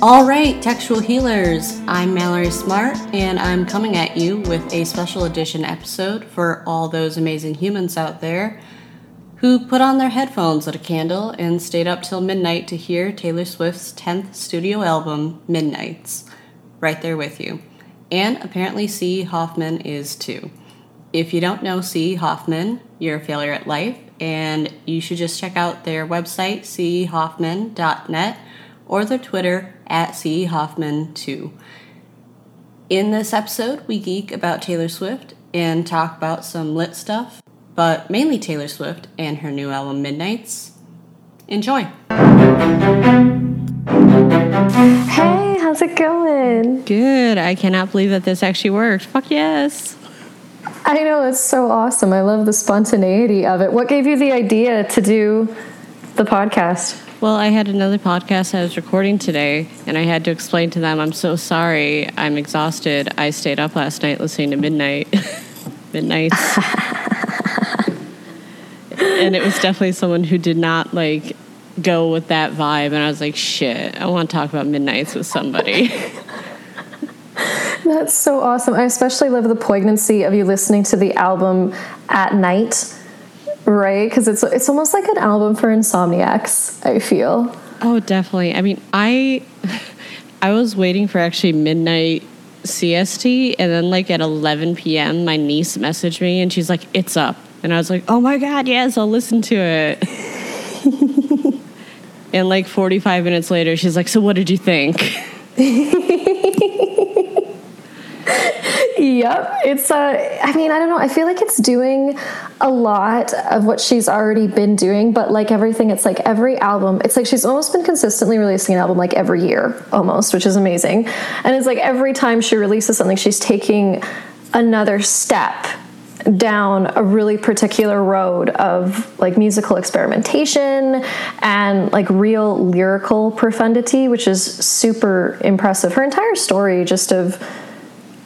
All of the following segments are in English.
All right, textual healers. I'm Mallory Smart, and I'm coming at you with a special edition episode for all those amazing humans out there who put on their headphones, lit a candle, and stayed up till midnight to hear Taylor Swift's 10th studio album, Midnights. Right there with you. And apparently, C. Hoffman is too. If you don't know C. Hoffman, you're a failure at life, and you should just check out their website, cehoffman.net, or their Twitter at cehoffman2. In this episode, we geek about Taylor Swift and talk about some lit stuff, but mainly Taylor Swift and her new album Midnights. Enjoy! Hey, how's it going? Good. I cannot believe that this actually worked. Fuck yes. I know, it's so awesome. I love the spontaneity of it. What gave you the idea to do the podcast? Well, I had another podcast I was recording today, and I had to explain to them, I'm so sorry. I'm exhausted. I stayed up last night listening to Midnight. Midnights. and it was definitely someone who did not like go with that vibe. And I was like, shit, I want to talk about Midnights with somebody. That's so awesome. I especially love the poignancy of you listening to the album at night, right? Because it's it's almost like an album for insomniacs. I feel. Oh, definitely. I mean, I I was waiting for actually midnight CST, and then like at 11 p.m., my niece messaged me, and she's like, "It's up," and I was like, "Oh my god, yes, I'll listen to it." and like 45 minutes later, she's like, "So what did you think?" Yep. It's uh I mean, I don't know. I feel like it's doing a lot of what she's already been doing, but like everything, it's like every album, it's like she's almost been consistently releasing an album like every year almost, which is amazing. And it's like every time she releases something, she's taking another step down a really particular road of like musical experimentation and like real lyrical profundity, which is super impressive. Her entire story just of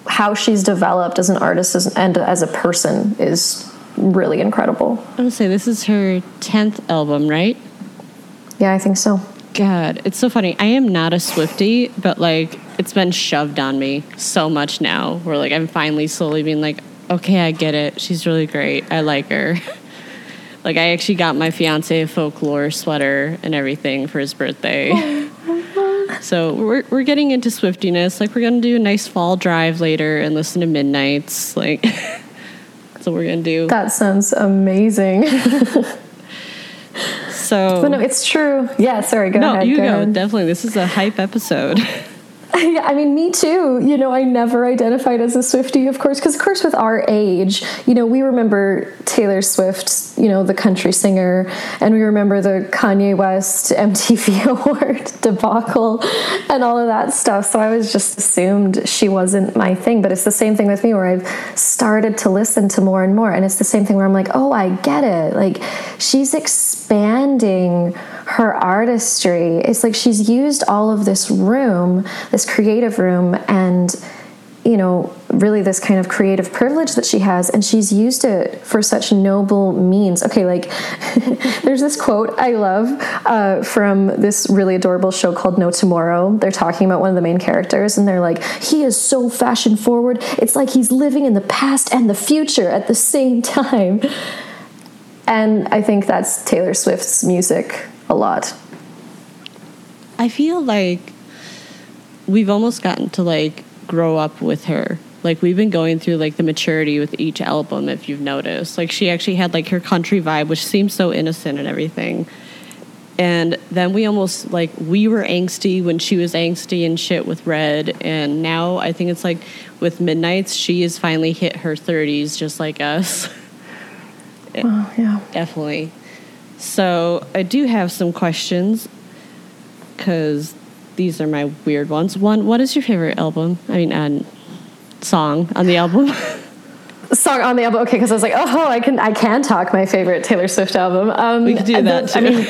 how she's developed as an artist and as a person is really incredible. I would say this is her 10th album, right? Yeah, I think so. God, it's so funny. I am not a Swifty, but like it's been shoved on me so much now where like I'm finally slowly being like, okay, I get it. She's really great. I like her. like I actually got my fiance a folklore sweater and everything for his birthday. So we're we're getting into Swiftiness. Like we're gonna do a nice fall drive later and listen to Midnights. Like that's what we're gonna do. That sounds amazing. so but no, it's true. Yeah, sorry, go no, ahead. you go. go. Ahead. Definitely. This is a hype episode. I mean, me too. You know, I never identified as a Swifty, of course, because, of course, with our age, you know, we remember Taylor Swift, you know, the country singer, and we remember the Kanye West MTV Award debacle and all of that stuff. So I was just assumed she wasn't my thing. But it's the same thing with me where I've started to listen to more and more. And it's the same thing where I'm like, oh, I get it. Like, she's expanding her artistry. It's like she's used all of this room, this creative room, and you know, really this kind of creative privilege that she has, and she's used it for such noble means. Okay, like there's this quote I love uh, from this really adorable show called No Tomorrow. They're talking about one of the main characters, and they're like, he is so fashion forward. It's like he's living in the past and the future at the same time. And I think that's Taylor Swift's music a lot. I feel like we've almost gotten to like grow up with her. Like we've been going through like the maturity with each album if you've noticed. Like she actually had like her country vibe which seems so innocent and everything. And then we almost like we were angsty when she was angsty and shit with Red and now I think it's like with Midnights she has finally hit her 30s just like us. Oh, yeah. Definitely. So I do have some questions because these are my weird ones. One, what is your favorite album? I mean, uh, song on the album. song on the album. Okay, because I was like, oh, I can I can talk my favorite Taylor Swift album. Um, we can do that the, too. I mean,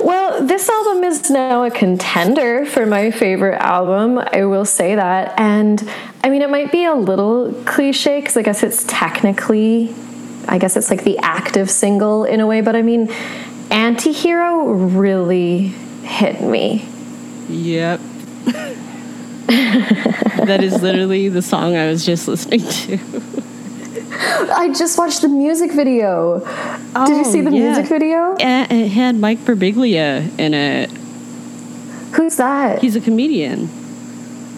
well, this album is now a contender for my favorite album. I will say that, and I mean, it might be a little cliche because I guess it's technically, I guess it's like the active single in a way. But I mean, Antihero really hit me. Yep. that is literally the song I was just listening to. I just watched the music video. Did you see the Oh, yeah. music video? And it had Mike Birbiglia in it. Who's that? He's a comedian.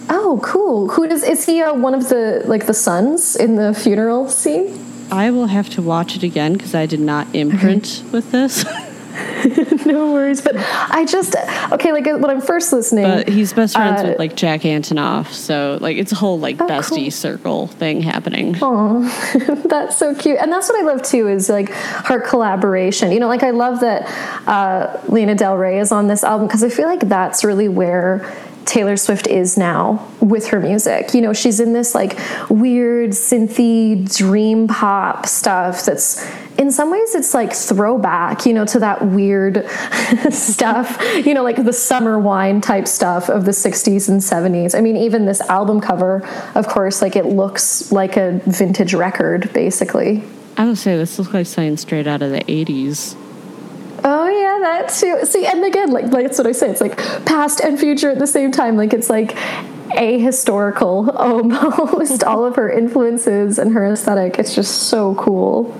oh, cool. Who does? Is he uh, one of the like the sons in the funeral scene? I will have to watch it again because I did not imprint with this. no worries. But I just okay. Like when I'm first listening, But he's best friends Uh, with like Jack Antonoff, so like it's a whole like Oh, bestie cool. circle thing happening. Aw, that's so cute. And that's what I love too is like her collaboration. You know, like I love that uh, Lana Del Rey is on this album because I feel like that's really where Taylor Swift is now with her music. You know, she's in this like weird synthy dream pop stuff that's in some ways it's like throwback, you know, to that weird stuff, you know, like the summer wine type stuff of the 60s and 70s. I mean, even this album cover, of course, like it looks like a vintage record basically. I would say this looks like something straight out of the '80s. Oh yeah, that too. See, and again, like, like that's what I say. It's like past and future at the same time. Like it's like ahistorical almost. All of her influences and her aesthetic. It's just so cool.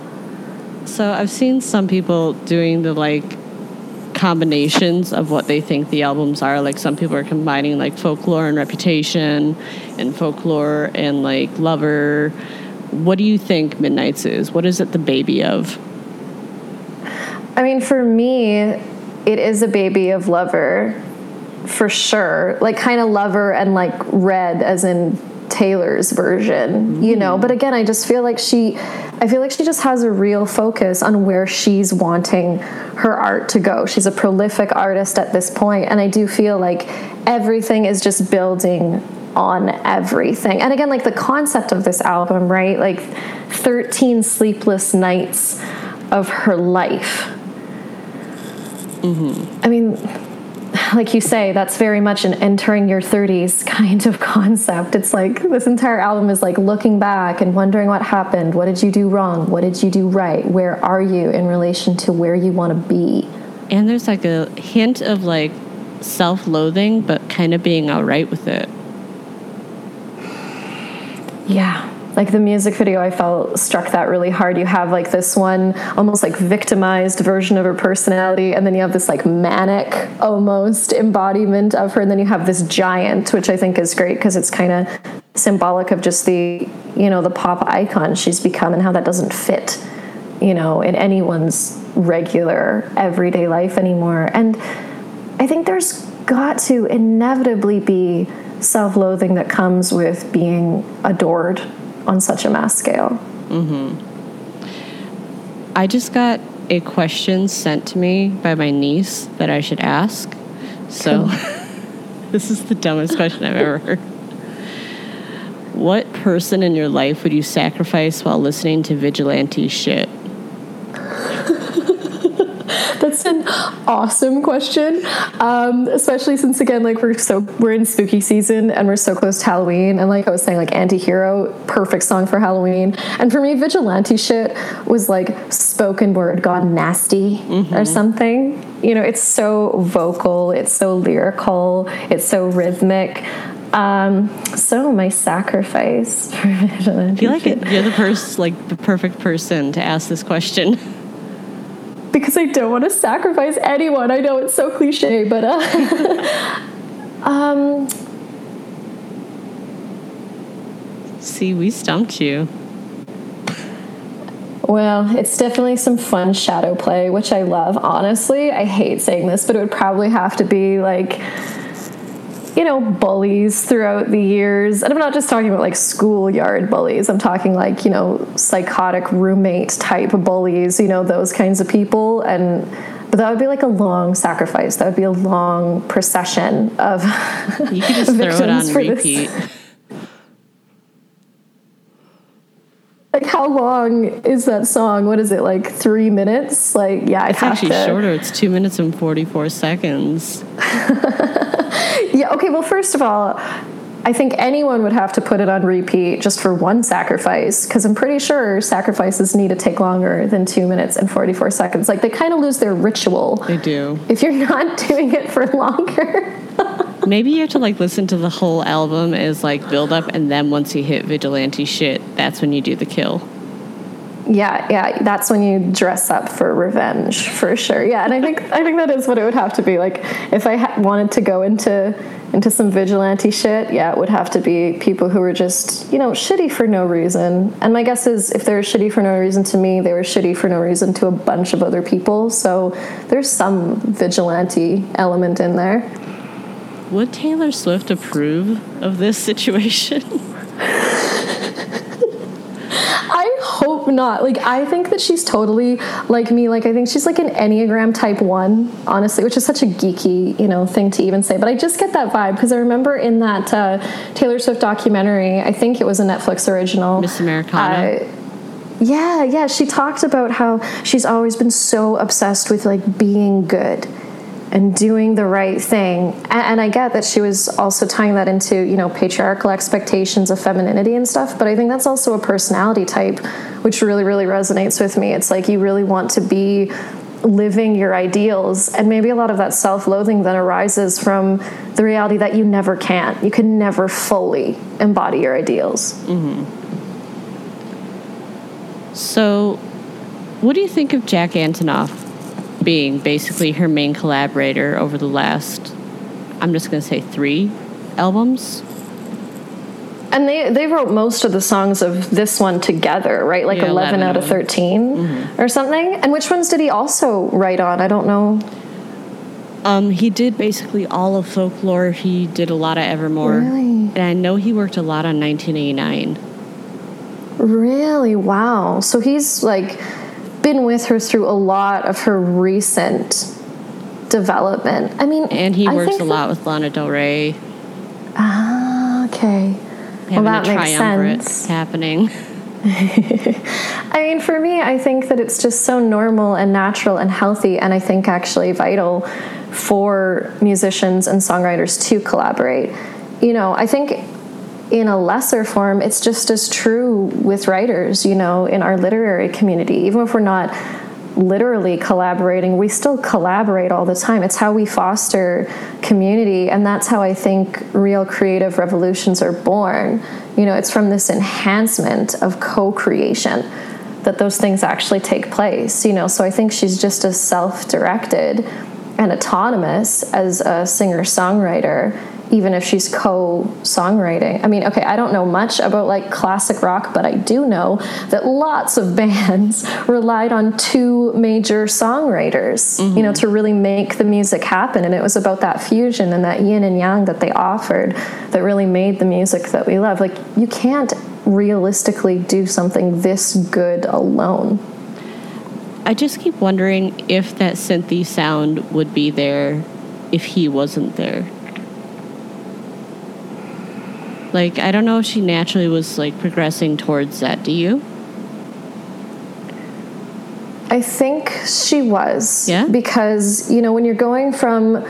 So I've seen some people doing the like combinations of what they think the albums are. Like some people are combining like folklore and reputation, and folklore and like lover. What do you think Midnight's is? What is it the baby of? I mean, for me, it is a baby of lover, for sure. Like kind of lover and like red, as in Taylor's version, you know. Mm. But again, I just feel like she, I feel like she just has a real focus on where she's wanting her art to go. She's a prolific artist at this point, and I do feel like everything is just building on everything. And again, like the concept of this album, right? Like 13 sleepless nights of her life. I mean, like you say, that's very much an entering your 30s kind of concept. It's like this entire album is like looking back and wondering what happened. What did you do wrong? What did you do right? Where are you in relation to where you want to be? And there's like a hint of like self-loathing, but kind of being all right with it. Yeah. Like the music video, I felt struck that really hard. You have like this one almost like victimized version of her personality, and then you have this like manic almost embodiment of her, and then you have this giant, which I think is great because it's kind of symbolic of just the, you know, the pop icon she's become and how that doesn't fit, you know, in anyone's regular everyday life anymore. And I think there's got to inevitably be self loathing that comes with being adored on such a mass scale. Mm-hmm. I just got a question sent to me by my niece that I should ask. So, this is the dumbest question I've ever heard. What person in your life would you sacrifice while listening to vigilante shit? That's an awesome question, um, especially since again, like we're so we're in spooky season and we're so close to Halloween, and like I was saying, like anti-hero, perfect song for Halloween. And for me, vigilante shit was like spoken word gone nasty or something. You know, it's so vocal, it's so lyrical, it's so rhythmic. Um, so my sacrifice for vigilante I feel like shit. you're the person, like the perfect person to ask this question. because I don't want to sacrifice anyone. I know it's so cliche, but uh, um, See, we stumped you. well, it's definitely some fun shadow play, which I love. Honestly, I hate saying this, but it would probably have to be like. You know, bullies throughout the years. And I'm not just talking about like schoolyard bullies. I'm talking like, you know, psychotic roommate type bullies, you know, those kinds of people. And but that would be like a long sacrifice. That would be a long procession of You could just throw it victims on for this. repeat. Like how long is that song? What is it like? Three minutes? Like yeah, I'd It's actually to. shorter. It's two minutes and 44 seconds. Yeah. Okay. Well, first of all, I think anyone would have to put it on repeat just for one sacrifice because I'm pretty sure sacrifices need to take longer than two minutes and 44 seconds. Like they kind of lose their ritual They do. if you're not doing it for longer. Maybe you have to like listen to the whole album as like build up, and then once you hit vigilante shit, that's when you do the kill. Yeah, yeah, that's when you dress up for revenge for sure. Yeah, and I think I think that is what it would have to be. Like, if I ha- wanted to go into into some vigilante shit, yeah, it would have to be people who were just you know shitty for no reason. And my guess is, if they were shitty for no reason to me, they were shitty for no reason to a bunch of other people. So there's some vigilante element in there. Would Taylor Swift approve of this situation? Hope not. Like, I think that she's totally like me. Like, I think she's like an Enneagram type one, honestly, which is such a geeky, you know, thing to even say. But I just get that vibe because I remember in that uh, Taylor Swift documentary, I think it was a Netflix original, Miss Americana. Uh, yeah, yeah. She talked about how she's always been so obsessed with like being good and doing the right thing. And, and, I get that she was also tying that into, you know, patriarchal expectations of femininity and stuff, but I think that's also a personality type, which really, really resonates with me. It's like you really want to be living your ideals, and maybe a lot of that self loathing then arises from the reality that you never can. You can never fully embody your ideals. Mm-hmm. So, what do you think of Jack Antonoff being basically her main collaborator over the last, I'm just going to say three albums. And they, they wrote most of the songs of this one together, right? Like yeah, 11, 11, out of 13 mm-hmm. or something. And which ones did he also write on? I don't know. Um, he did basically all of folklore. He did a lot of Evermore. Really? And I know he worked a lot on 1989. Really? Wow. So he's like been with her through a lot of her recent development. I mean, and he works a lot with Lana Del Rey. Ah, okay. Having well, that makes sense. Happening. I mean, for me, I think that it's just so normal and natural and healthy, and I think actually vital for musicians and songwriters to collaborate. You know, I think in a lesser form, it's just as true with writers, you know, in our literary community. Even if we're not literally collaborating, we still collaborate all the time. It's how we foster community, and that's how I think real creative revolutions are born. You know, it's from this enhancement of co creation that those things actually take place, you know. So I think she's just as self directed and autonomous as a singer songwriter even if she's co-songwriting. I mean, okay, I don't know much about like classic rock, but I do know that lots of bands relied on two major songwriters, mm-hmm. you know, mm-hmm. to really make the music happen and it was about that fusion and that yin and yang that they offered that really made the music that we love. Like you can't realistically do something this good alone. I just keep wondering if that synthy sound would be there if he wasn't there. Like, I don't know if she naturally was like progressing towards that. Do you? I think she was. Yeah. Because, you know, when you're going from,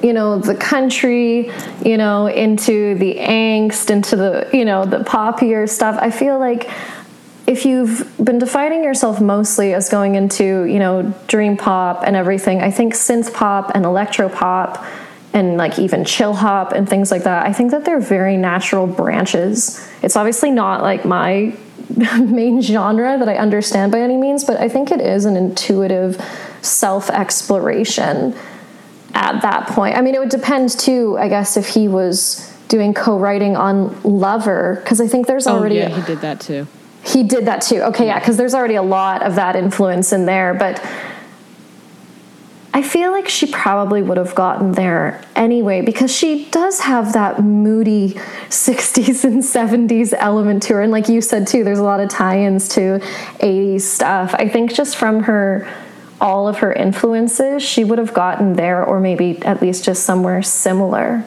you know, the country, you know, into the angst, into the, you know, the poppier stuff, I feel like if you've been defining yourself mostly as going into, you know, dream pop and everything, I think synth pop and electro pop and like even chill hop and things like that. I think that they're very natural branches. It's obviously not like my main genre that I understand by any means, but I think it is an intuitive self exploration at that point. I mean, it would depend too, I guess, if he was doing co writing on Lover, because I think there's oh, already. Oh, yeah, he did that too. He did that too. Okay, yeah, because there's already a lot of that influence in there, but I feel like she probably would have gotten there anyway because she does have that moody 60s and 70s element to her. And like you said too, there's a lot of tie ins to 80s stuff. I think just from her, all of her influences, she would have gotten there or maybe at least just somewhere similar.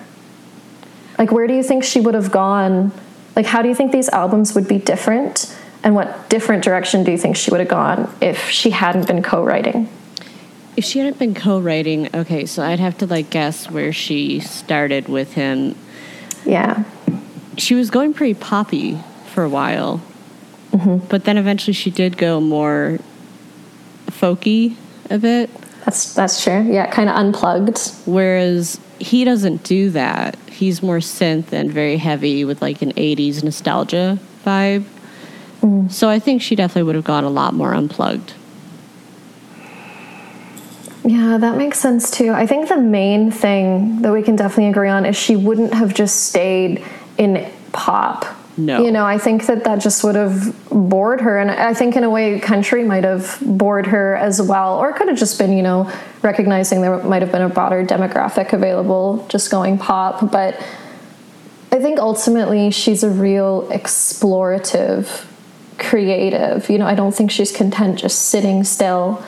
Like, where do you think she would have gone? Like, how do you think these albums would be different? And what different direction do you think she would have gone if she hadn't been co writing? If she hadn't been co-writing, okay, so I'd have to like guess where she started with him. Yeah. She was going pretty poppy for a while, mm-hmm. but then eventually she did go more folky a bit. That's that's true. Yeah, kind of unplugged. Whereas he doesn't do that. He's more synth and very heavy with like an 80s nostalgia vibe. Mm. So I think she definitely would have gone a lot more unplugged. Yeah, that makes sense too. I think the main thing that we can definitely agree on is she wouldn't have just stayed in pop. No. You know, I think that that just would have bored her. And I think in a way, country might have bored her as well. Or it could have just been, you know, recognizing there might have been a broader demographic available, just going pop. But I think ultimately she's a real explorative creative. You know, I don't think she's content just sitting still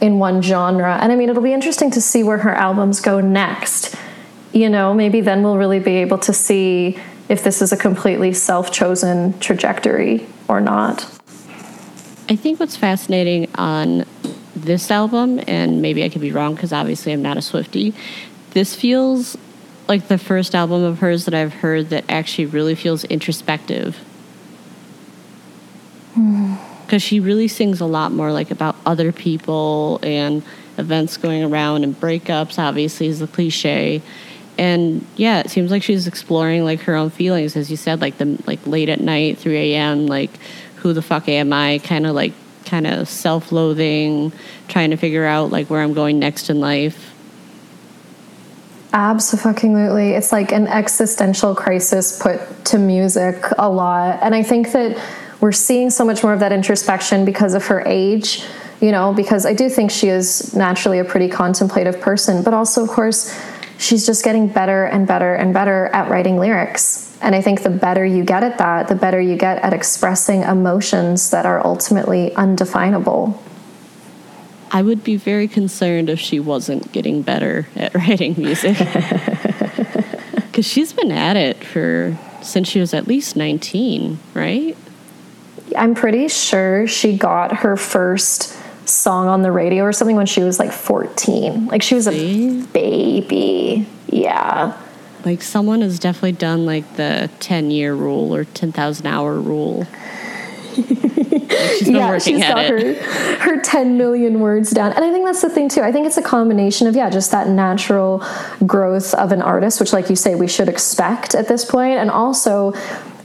in one genre. And I mean, it'll be interesting to see where her albums go next. You know, maybe then we'll really be able to see if this is a completely self chosen trajectory or not. I think what's fascinating on this album, and maybe I could be wrong because obviously I'm not a Swifty, this feels like the first album of hers that I've heard that actually really feels introspective. Hmm. Because she really sings a lot more like about other people and events going around and breakups, obviously, is the cliche and yeah, it seems like she's exploring like her own feelings, as you said, like the like late at night, three a.m. Like, who the fuck am I? Kind of like kind of self-loathing, trying to figure out like where I'm going next in life. Absolutely, it's like an existential crisis put to music a lot, and I think that we're seeing so much more of that introspection because of her age. You know, because I do think she is naturally a pretty contemplative person, but also, of course she's just getting better and better and better at writing lyrics. And I think the better you get at that, the better you get at expressing emotions that are ultimately undefinable. I would be very concerned if she wasn't getting better at writing music. Because she's been at it for since she was at least 19, right? I'm pretty sure she got her first song on the radio or something when she was like 14. Like she was a baby. Yeah. Like someone has definitely done like the 10 year rule or 10,000 hour rule. she's yeah, she's got it. her her 10 million words down. And I think that's the thing too. I think it's a combination of yeah, just that natural growth of an artist, which like you say we should expect at this point and also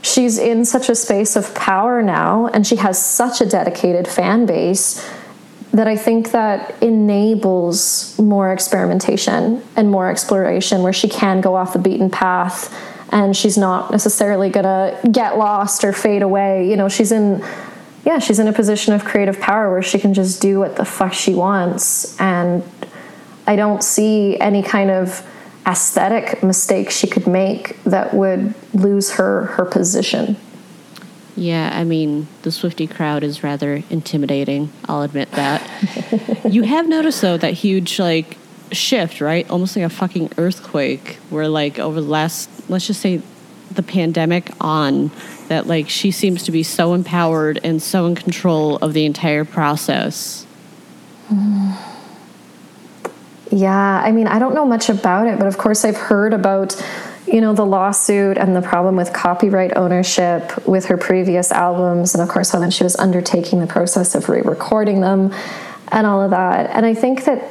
she's in such a space of power now and she has such a dedicated fan base that I think that enables more experimentation and more exploration where she can go off the beaten path and she's not necessarily going to get lost or fade away. You know, she's in yeah, she's in a position of creative power where she can just do what the fuck she wants and I don't see any kind of aesthetic mistake she could make that would lose her her position. Yeah, I mean, the Swifty crowd is rather intimidating. I'll admit that. you have noticed, though, that huge, like, shift, right? Almost like a fucking earthquake, where, like, over the last, let's just say, the pandemic on, that, like, she seems to be so empowered and so in control of the entire process. Yeah, I mean, I don't know much about it, but of course, I've heard about you know, the lawsuit and the problem with copyright ownership with her previous albums, and of course, how then she was undertaking the process of re recording them and all of that. And I think that,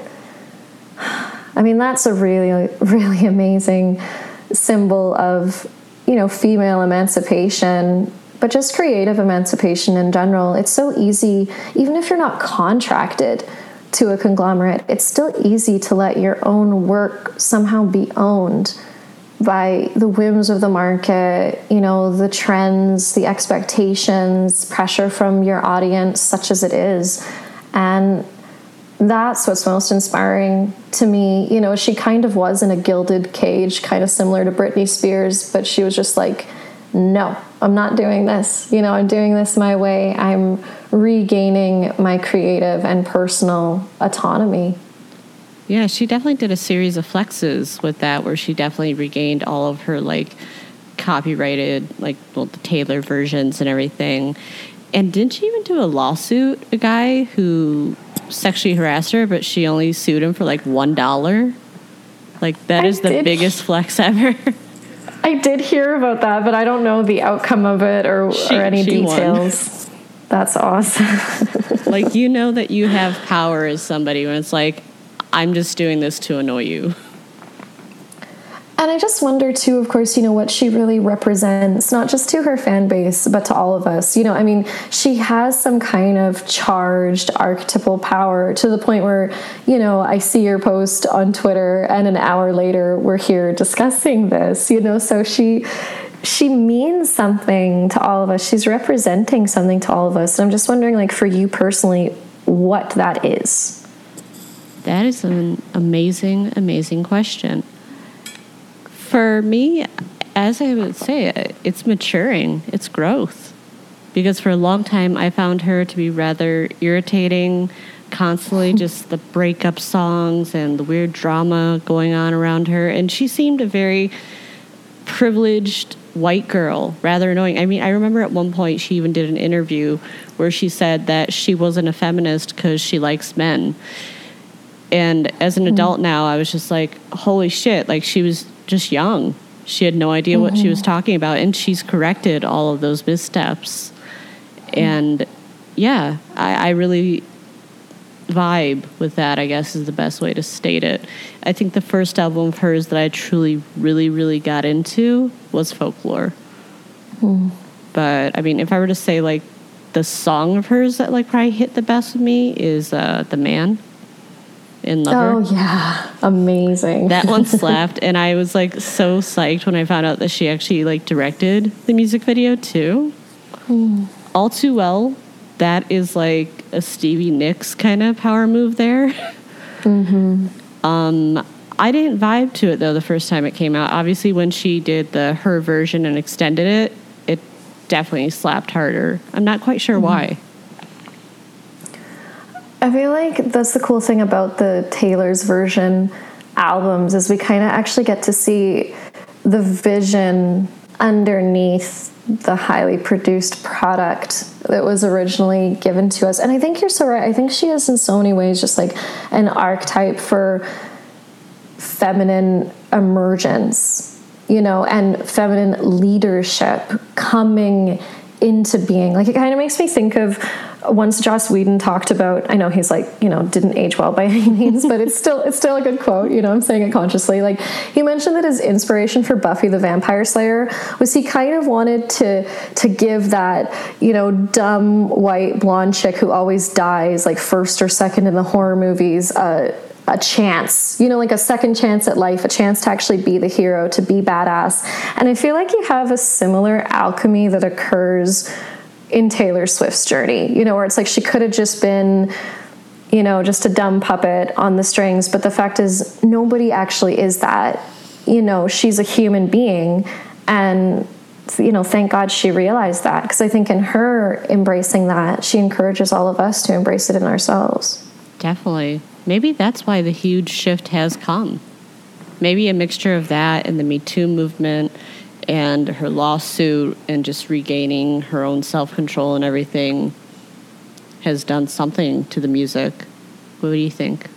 I mean, that's a really, really amazing symbol of, you know, female emancipation, but just creative emancipation in general. It's so easy, even if you're not contracted to a conglomerate, it's still easy to let your own work somehow be owned by the whims of the market, you know, the trends, the expectations, pressure from your audience, such as it is. And that's what's most inspiring to me. You know, she kind of was in a gilded cage, kind of similar to Britney Spears, but she was just like, no, I'm not doing this. You know, I'm doing this my way. I'm regaining my creative and personal autonomy. Yeah, she definitely did a series of flexes with that where she definitely regained all of her like copyrighted like well the Taylor versions and everything. And didn't she even do a lawsuit a guy who sexually harassed her but she only sued him for like one dollar? Like that I is the biggest flex ever. I did hear about that, but I don't know the outcome of it or, she, or any details. Won. That's awesome. like you know that you have power as somebody when it's like I'm just doing this to annoy you. And I just wonder too, of course, you know, what she really represents, not just to her fan base, but to all of us. You know, I mean, she has some kind of charged archetypal power to the point where, you know, I see your post on Twitter and an hour later we're here discussing this, you know, so she she means something to all of us. She's representing something to all of us. And I'm just wondering, like, for you personally, what that is. That is an amazing, amazing question. For me, as I would say, it's maturing, it's growth. Because for a long time, I found her to be rather irritating, constantly just the breakup songs and the weird drama going on around her. And she seemed a very privileged white girl, rather annoying. I mean, I remember at one point she even did an interview where she said that she wasn't a feminist because she likes men. And as an mm-hmm. adult now, I was just like, holy shit, like she was just young. She had no idea mm-hmm. what she was mm-hmm. talking about, and she's corrected all of those missteps. Mm-hmm. And yeah, I, I really vibe with that, I guess is the best way to state it. I think the first album of hers that I truly, really, really got into was Folklore. Mm. But I mean, if I were to say like the song of hers that like probably hit the best with me is uh, The Man in Lover. Oh yeah, amazing. That one slapped, and I was like so psyched when I found out that she actually like directed the music video too. Mm. All too well. That is like a Stevie Nicks kind of power move there. Mm-hmm. Um, I didn't vibe to it though the first time it came out. Obviously, when she did the her version and extended it, it definitely slapped harder. I'm not quite sure mm-hmm. why. I feel like that's the cool thing about the Taylor's version albums is we kind of actually get to see the vision underneath the highly produced product that was originally given to us. And I think you're so right. I think she is in so many ways just like an archetype for feminine emergence, you know, and feminine leadership coming into being. Like it kind of makes me think of once Joss Whedon talked about, I know he's like, you know, didn't age well by any means, but it's still it's still a good quote, you know, I'm saying it consciously. Like he mentioned that his inspiration for Buffy the Vampire Slayer was he kind of wanted to to give that, you know, dumb white blonde chick who always dies like first or second in the horror movies, uh a chance, you know, like a second chance at life, a chance to actually be the hero, to be badass. And I feel like you have a similar alchemy that occurs in Taylor Swift's journey, you know, where it's like she could have just been, you know, just a dumb puppet on the strings. But the fact is, nobody actually is that. You know, she's a human being. And, you know, thank God she realized that. Because I think in her embracing that, she encourages all of us to embrace it in ourselves. Definitely. Maybe that's why the huge shift has come. Maybe a mixture of that and the Me Too movement and her lawsuit and just regaining her own self control and everything has done something to the music. What do you think?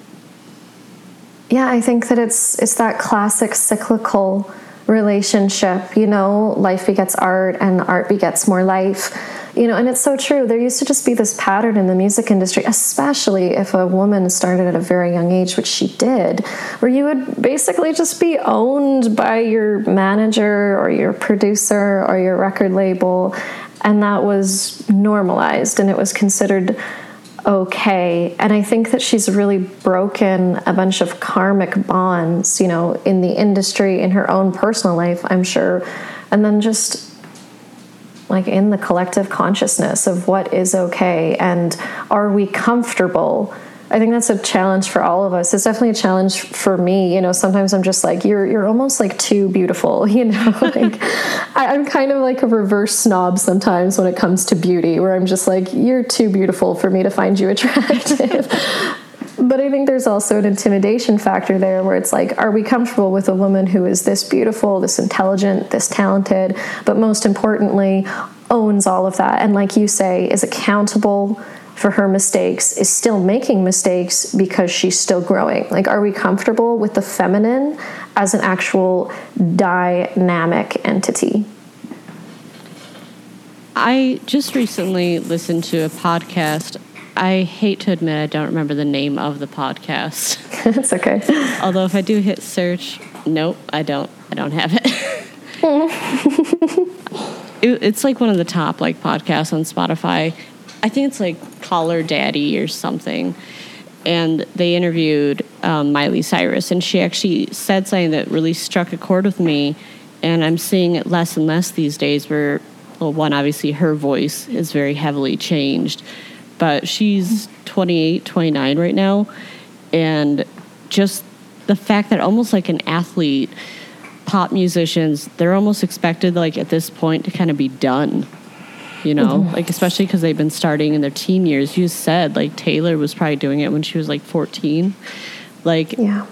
Yeah, I think that it's it's that classic cyclical relationship, you know, life begets art and art begets more life you know and it's so true. There used to just be this pattern in the music industry especially if a woman started at a very young age which she did where you would basically just be owned by your manager or your producer or your record label and that was normalized and it was considered okay. And i think that she's really broken a bunch of karmic bonds you know in the industry in her own personal life i'm sure. And then just like in the collective consciousness of what is okay and are we comfortable I think that's a challenge for all of us. It's definitely a challenge for me. You know, sometimes I'm just like, you're you're almost like too beautiful. You know, like I, I'm kind of like a reverse snob sometimes when it comes to beauty, where I'm just like, you're too beautiful for me to find you attractive. but I think there's also an intimidation factor there where it's like, are we comfortable with a woman who is this beautiful, this intelligent, this talented, but most importantly, owns all of that? And like you say, is accountable for her mistakes, is still making mistakes because she's still growing? Like, are we comfortable with the feminine as an actual dynamic entity? I just recently listened to a podcast I hate to admit I don't remember the name of the podcast. it's okay. Although if I do hit search, nope, I don't. I don't have it. it. It's like one of the top like podcasts on Spotify. I think it's like Call Her Daddy or something. And they interviewed um, Miley Cyrus, and she actually said something that really struck a chord with me. And I'm seeing it less and less these days. Where, well, one obviously her voice is very heavily changed, but she's 28, 29 right now, and just the fact that almost like an athlete pop musicians they're almost expected like at this point to kind of be done you know? Mm-hmm. like especially because they've been starting in their teen years. You said like taylor was probably doing it when she was like 14 like yeah.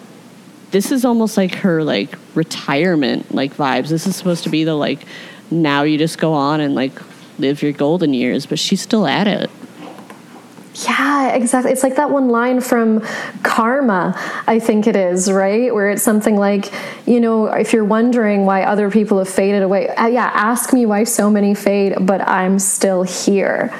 this is almost like her like retirement like vibes. This is supposed to be the like now you just go on and like live your golden years but she's still at it yeah, exactly. It's like that one line from Karma, I think it is, right? Where it's something like, you know, if you're wondering why other people have faded away, uh, yeah, ask me why so many fade, but I'm still here.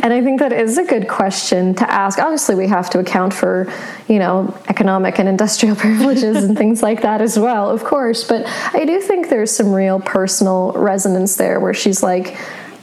And I think that is a good question to ask. Obviously, we have to account for, you know, economic and industrial privileges and things like that as well, of course. But I do think there's some real personal resonance there where she's like,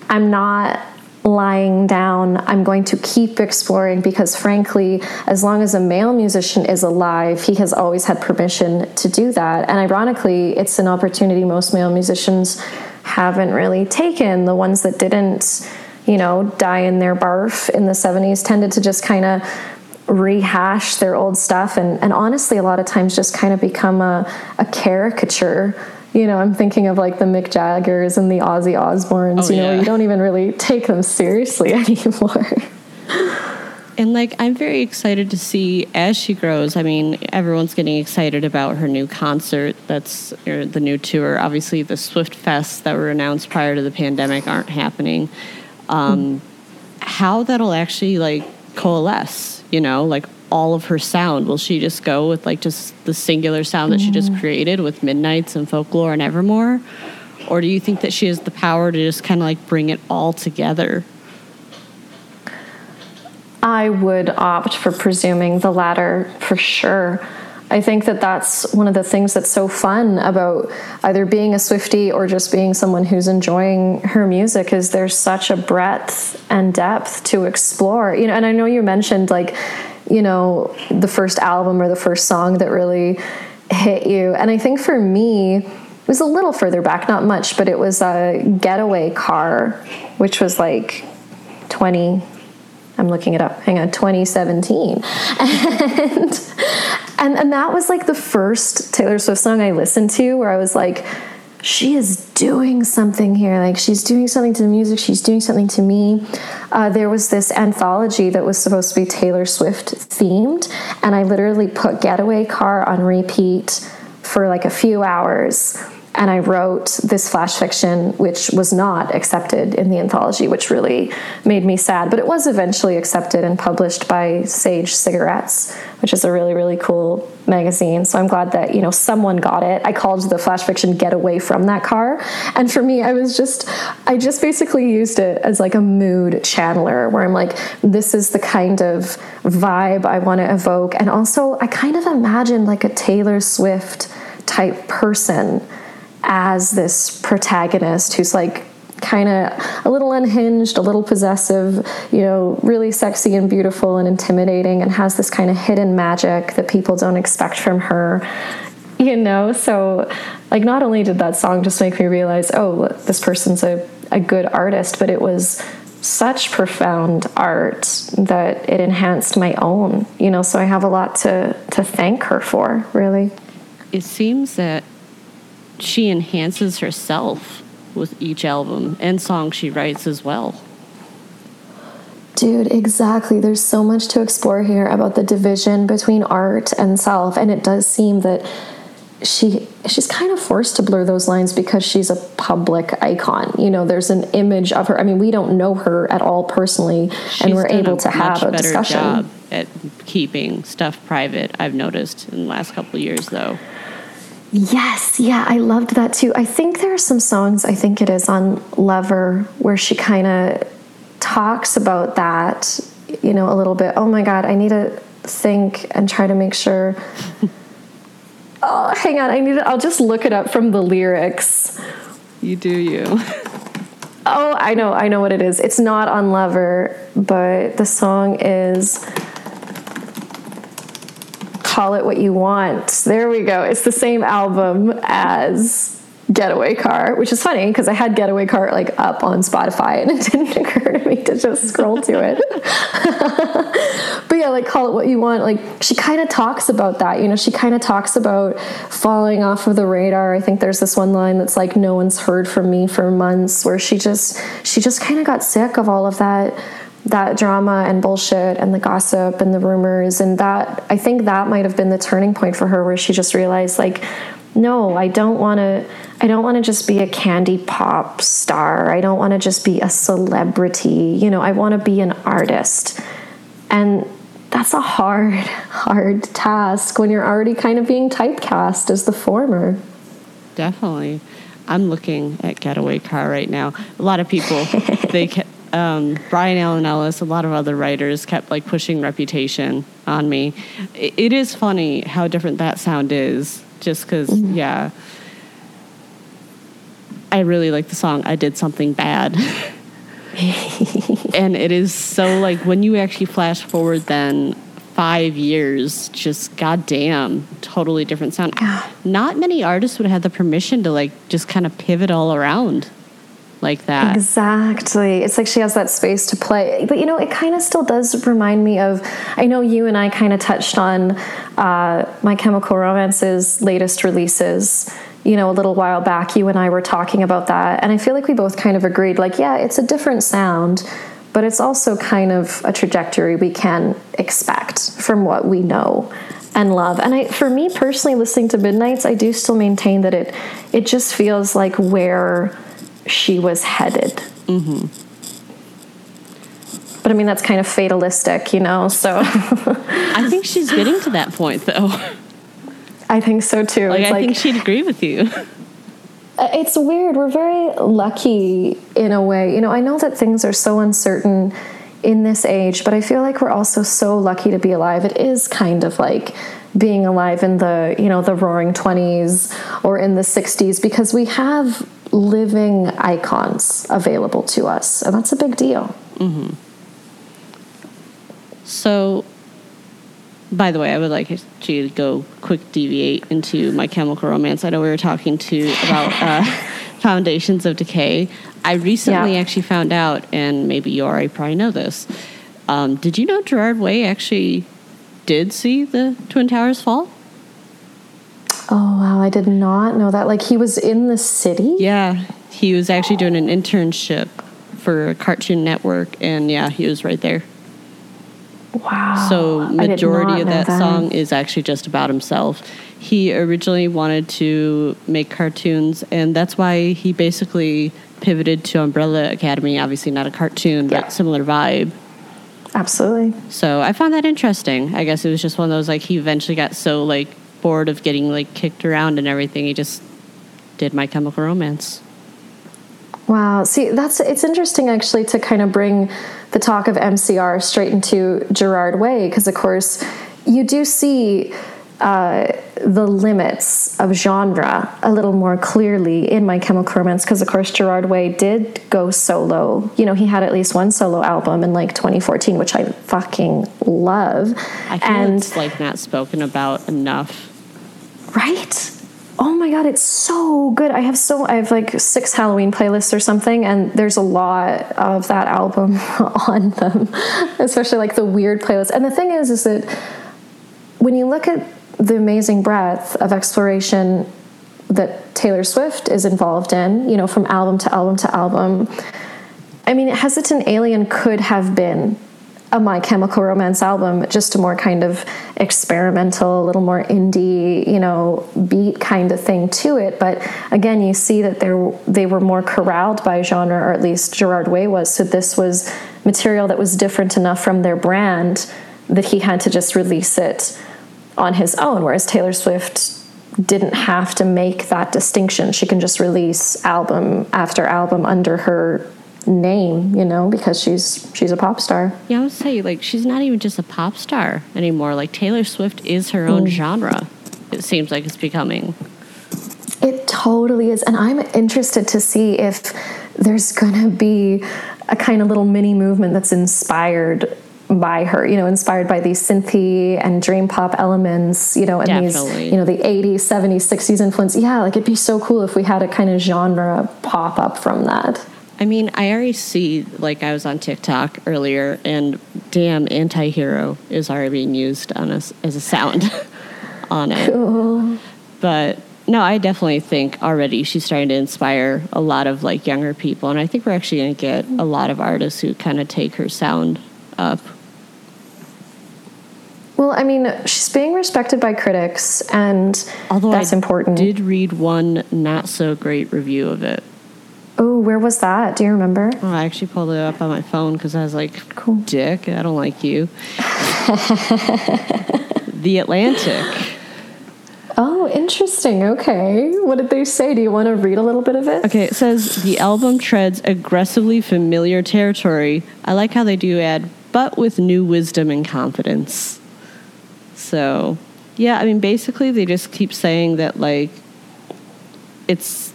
I'm not lying down. I'm going to keep exploring because, frankly, as long as a male musician is alive, he has always had permission to do that. And ironically, it's an opportunity most male musicians haven't really taken. The ones that didn't, you know, die in their barf in the 70s tended to just kind of rehash their old stuff and, and honestly a lot of times just kind of become a, a caricature you know, I'm thinking of like the Mick Jaggers and the Ozzy Osbournes, oh, you know, yeah. you don't even really take them seriously anymore. And like, I'm very excited to see as she grows. I mean, everyone's getting excited about her new concert. That's the new tour. Obviously, the Swift Fest that were announced prior to the pandemic aren't happening. Um, mm-hmm. How that'll actually like coalesce, you know, like all of her sound? Will she just go with like just the singular sound that she just mm. created with Midnights and Folklore and Evermore? Or do you think that she has the power to just kind of like bring it all together? I would opt for presuming the latter for sure. I think that that's one of the things that's so fun about either being a Swiftie or just being someone who's enjoying her music is there's such a breadth and depth to explore. You know, and I know you mentioned like you know, the first album or the first song that really hit you. And I think for me, it was a little further back, not much, but it was a getaway car, which was like 20, I'm looking it up, hang on, 2017. And, and, and that was like the first Taylor Swift song I listened to where I was like, she is doing something here. Like she's doing something to the music, she's doing something to me. Uh, there was this anthology that was supposed to be Taylor Swift themed, and I literally put Getaway Car on repeat for like a few hours and I wrote this flash fiction, which was not accepted in the anthology, which really made me sad. But it was eventually accepted and published by Sage Cigarettes, which is a really, really cool magazine. So I'm glad that, you know, someone got it. I called the flash fiction Get Away from That Car. And for me, I was just, I just basically used it as like a mood channeler where I'm like, this is the kind of vibe I want to evoke. And also, I kind of imagined like a Taylor Swift type person as this protagonist who's like kind of a little unhinged, a little possessive, you know, really sexy and beautiful and intimidating, and has this kind of hidden magic that people don't expect from her. You know, so like not only did that song just make me realize, oh, this person's a, a good artist, but it was such profound art that it enhanced my own, you know, so I have a lot to to thank her for, really. It seems that she enhances herself with each album and song she writes as well. Dude, exactly. There's so much to explore here about the division between art and self, and it does seem that she she's kind of forced to blur those lines because she's a public icon. You know, there's an image of her. I mean, we don't know her at all personally, she's and we're able to have a discussion. Job at keeping stuff private. I've noticed in the last couple years, though. Yes, yeah, I loved that too. I think there are some songs, I think it is on Lover, where she kind of talks about that, you know, a little bit. Oh my God, I need to think and try to make sure. oh, hang on. I need. To, I'll just look it up from the lyrics. You do you. Oh, I know. I know what it is. It's not on Lover, but the song is Call It What You Want. There we go. It's the same album as getaway car which is funny because i had getaway car like up on spotify and it didn't occur to me to just scroll to it but yeah like call it what you want like she kind of talks about that you know she kind of talks about falling off of the radar i think there's this one line that's like no one's heard from me for months where she just she just kind of got sick of all of that that drama and bullshit and the gossip and the rumors. And that i think that might have been the turning point for her where she just realized like no i don't want to i don't want to just be a candy pop star. I don't want to just be a celebrity. You know i want to be an artist. And that's a hard hard task when you're already kind of being typecast as the former. Definitely. I'm looking at getaway car right now. A lot of people they kept um, Brian Allen Ellis, a lot of other writers kept like pushing reputation on me. it, it is funny how different that sound is just because, mm-hmm. yeah. I really like the song I Did Something Bad. and it is so like when you actually flash forward then five years, just goddamn, totally different sound. Not many artists would have the permission to like just kind of pivot all around like that. Exactly. It's like she has that space to play. But you know, it kind of still does remind me of I know you and I kind of touched on uh, My Chemical Romance's latest releases. You know, a little while back, you and I were talking about that. And I feel like we both kind of agreed like, yeah, it's a different sound, but it's also kind of a trajectory we can expect from what we know and love. And I, for me personally, listening to Midnights, I do still maintain that it it just feels like where she was headed. Mm-hmm. But I mean, that's kind of fatalistic, you know? So I think she's getting to that point, though. I think so too. Like, I like, think she'd agree with you. It's weird. We're very lucky in a way. You know, I know that things are so uncertain in this age, but I feel like we're also so lucky to be alive. It is kind of like being alive in the, you know, the roaring 20s or in the 60s because we have living icons available to us, and that's a big deal. Mm-hmm. So, by the way, I would like you to go quick deviate into my chemical romance. I know we were talking to about uh, foundations of decay. I recently yeah. actually found out, and maybe you already probably know this. Um, did you know Gerard Way actually did see the Twin Towers fall? Oh wow, I did not know that. Like he was in the city? Yeah. He was actually doing an internship for Cartoon Network and yeah, he was right there. Wow. So majority of that, that song is actually just about himself. He originally wanted to make cartoons and that's why he basically pivoted to Umbrella Academy, obviously not a cartoon, yeah. but similar vibe. Absolutely. So I found that interesting. I guess it was just one of those like he eventually got so like bored of getting like kicked around and everything, he just did My Chemical Romance. Wow. See, that's it's interesting actually to kind of bring the talk of MCR straight into Gerard Way because of course you do see uh, the limits of genre a little more clearly in My Chemical Romance because, of course, Gerard Way did go solo. You know, he had at least one solo album in like 2014, which I fucking love. I feel and it's like not spoken about enough Right? Oh my god, it's so good. I have so I have like six Halloween playlists or something, and there's a lot of that album on them, especially like the weird playlist. And the thing is, is that when you look at the amazing breadth of exploration that Taylor Swift is involved in, you know, from album to album to album, I mean, Hesitant Alien could have been a My Chemical Romance album, just a more kind of experimental, a little more indie, you know, beat kind of thing to it. But again, you see that they they were more corralled by genre, or at least Gerard Way was. So this was material that was different enough from their brand that he had to just release it on his own. Whereas Taylor Swift didn't have to make that distinction. She can just release album after album under her name, you know, because she's she's a pop star. Yeah, I would say like she's not even just a pop star anymore. Like Taylor Swift is her own mm. genre. It seems like it's becoming. It totally is, and I'm interested to see if there's gonna be a kind of little mini movement that's inspired by her, you know, inspired by these synthy and dream pop elements, you know, and Definitely. these, you know, the 80s, 70s, 60s influence. Yeah, like it'd be so cool if we had a kind of genre pop up from that. I mean, I already see, like, I was on TikTok earlier, and damn, anti hero is already being used on us as a sound on it. Cool. But no, I definitely think already she's starting to inspire a lot of like younger people, and I think we're actually going to get a lot of artists who kind of take her sound up. Well, I mean, she's being respected by critics, and Although that's I important. I did read one not so great review of it. Oh, where was that? Do you remember? Oh, I actually pulled it up on my phone because I was like, cool. Dick, I don't like you. the Atlantic. Oh, interesting. Okay. What did they say? Do you want to read a little bit of it? Okay, it says the album treads aggressively familiar territory. I like how they do add, but with new wisdom and confidence. So, yeah, I mean, basically, they just keep saying that, like, it's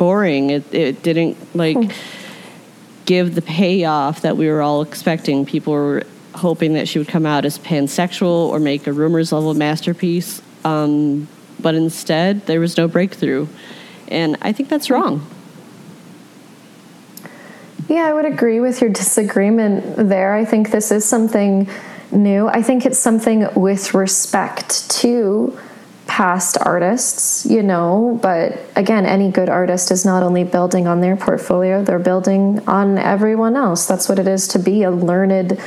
boring. It, it didn't, like, hmm. give the payoff that we were all expecting. People were hoping that she would come out as pansexual or make a rumors level masterpiece. Um, but instead, there was no breakthrough. And I think that's wrong. Yeah, I would agree with your disagreement there. I think this is something new. I think it's something with respect to past artists, you know, but again, any good artist is not only building on their portfolio, they're building on everyone else. That's what it is to be a learned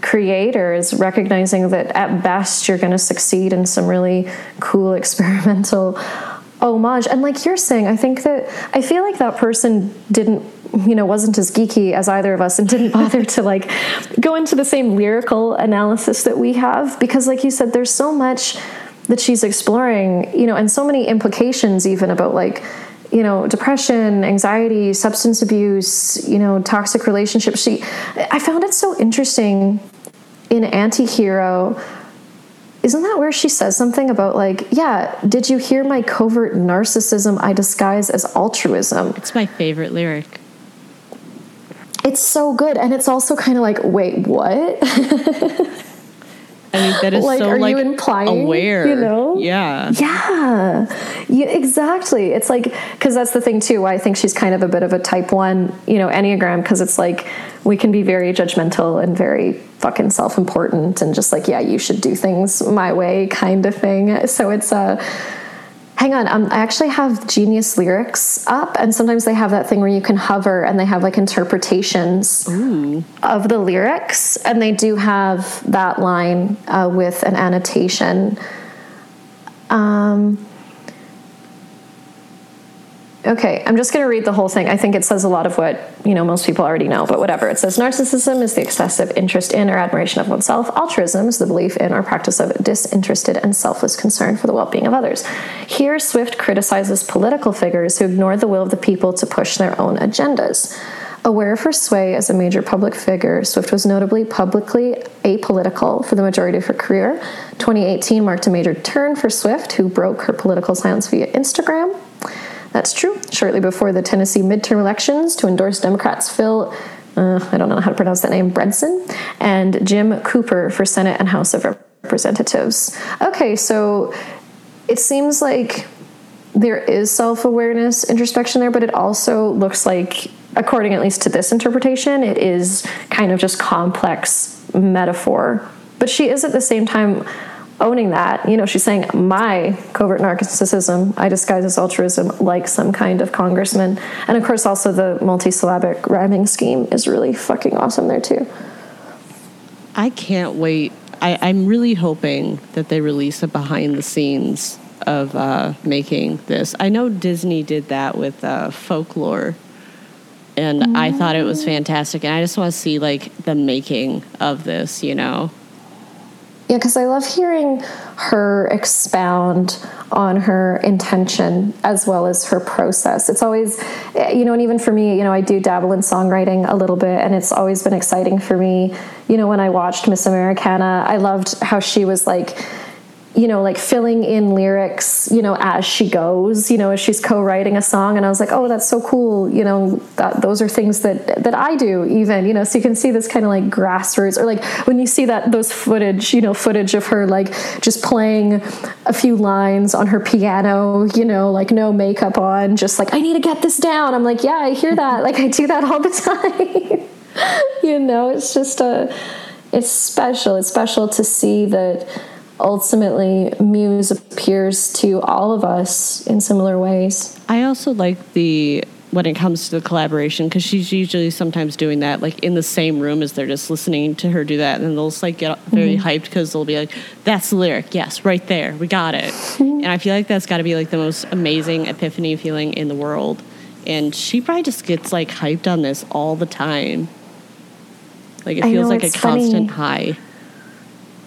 creator is recognizing that at best you're going to succeed in some really cool experimental homage and like you're saying i think that i feel like that person didn't you know wasn't as geeky as either of us and didn't bother to like go into the same lyrical analysis that we have because like you said there's so much that she's exploring you know and so many implications even about like you know depression anxiety substance abuse you know toxic relationships. She i found it so interesting in anti-hero. Isn't that where she says something about like yeah did you hear my covert narcissism i disguise as altruism? It's my favorite lyric. It's so good. And it's also kind of like wait what I mean, that is like, so are like you implying, aware. You know? Yeah. Yeah. Yeah, exactly. It's like, because that's the thing too, I think she's kind of a bit of a type one, you know, Enneagram, because it's like we can be very judgmental and very fucking self important and just like, yeah, you should do things my way kind of thing. So it's a, uh, Hang on, um, I actually have Genius Lyrics up, and sometimes they have that thing where you can hover and they have like interpretations Ooh. of the lyrics, and they do have that line uh, with an annotation. Um, Okay, I'm just going to read the whole thing. I think it says a lot of what, you know, most people already know, but whatever. It says narcissism is the excessive interest in or admiration of oneself. Altruism is the belief in or practice of disinterested and selfless concern for the well-being of others. Here Swift criticizes political figures who ignore the will of the people to push their own agendas. Aware of her sway as a major public figure, Swift was notably publicly apolitical for the majority of her career. 2018 marked a major turn for Swift, who broke her political silence via Instagram. That's true. Shortly before the Tennessee midterm elections to endorse Democrats Phil, uh, I don't know how to pronounce that name, Bredesen, and Jim Cooper for Senate and House of Representatives. Okay, so it seems like there is self awareness, introspection there, but it also looks like, according at least to this interpretation, it is kind of just complex metaphor. But she is at the same time owning that. You know, she's saying, my covert narcissism, I disguise as altruism like some kind of congressman. And of course, also the multisyllabic rhyming scheme is really fucking awesome there, too. I can't wait. I, I'm really hoping that they release a behind the scenes of uh, making this. I know Disney did that with uh, folklore. And mm. I thought it was fantastic. And I just want to see like the making of this, you know? Yeah, because I love hearing her expound on her intention as well as her process. It's always, eh, you know, and even for me, you know, I do dabble in songwriting a little bit, and it's always been exciting for me. You know, when I watched Miss Americana, I loved how she was like, you know, like filling in lyrics, you know, as she goes, you know, as she's co-writing a song. And I was like, oh, that's so cool. You know, that, those are things that, that I do even, you know, so you can see this kind of like grassroots or like when you see that, those footage, you know, footage of her, like just playing a few lines on her piano, you know, like no makeup on, just like, I need to get this down. I'm like, yeah, I hear that. like I do that all the time. you know, it's just a, it's special. It's special to see that, ultimately muse appears to all of us in similar ways. I also like the when it comes to the collaboration because she's usually sometimes doing that like in the same room as they're just listening to her do that and they'll just like get very mm-hmm. hyped because they'll be like that's the lyric. Yes right there. We got it. And i feel like that's got to be like the most amazing epiphany feeling in the world. And she probably just gets like hyped on this all the time. Like it feels know, like a constant high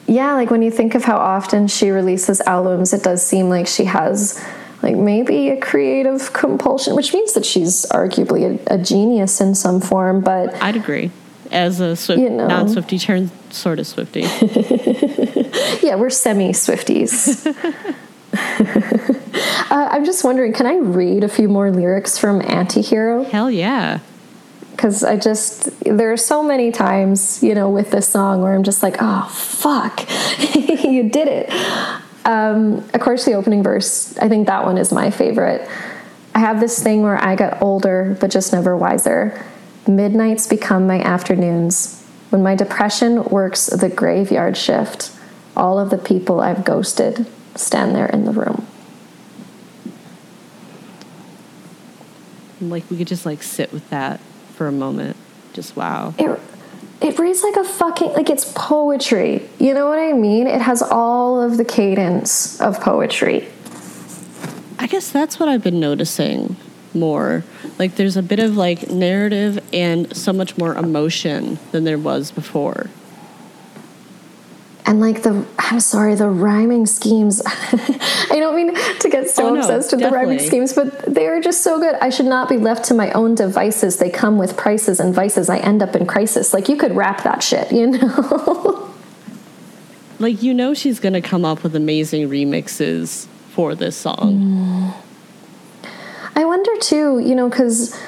yeah, like when you think of how often she releases albums, it does seem like she has like maybe a creative compulsion, which means that she's arguably a, a genius in some form. But I'd agree. As a Swift, you know. non-Swifty turned sort of Swifty. yeah, we're semi-Swifties. uh, I'm just wondering, can I read a few more lyrics from Antihero? Hell yeah because I just there are so many times you know with this song where I'm just like oh fuck you did it. Um, of course the opening verse I think that one is my favorite. I have this thing where I get older but just never wiser. Midnights become my afternoons. When my depression works the graveyard shift all of the people I've ghosted stand there in the room. Like we could just like sit with that for a moment. Just wow. It, it reads like a fucking like it's poetry. You know what I mean? It has all of the cadence of poetry. I guess that's what I've been noticing more. Like there's a bit of like narrative and so much more emotion than there was before and like the i'm sorry the rhyming schemes i don't mean to get so oh, no, obsessed with definitely. the rhyming schemes but they are just so good. I should not be left to my own devices. They come with prices and vices. I end up in crisis. Like you could rap that shit you know? Like you know she's gonna come up with amazing remixes for this song. Mm. i wonder too you know because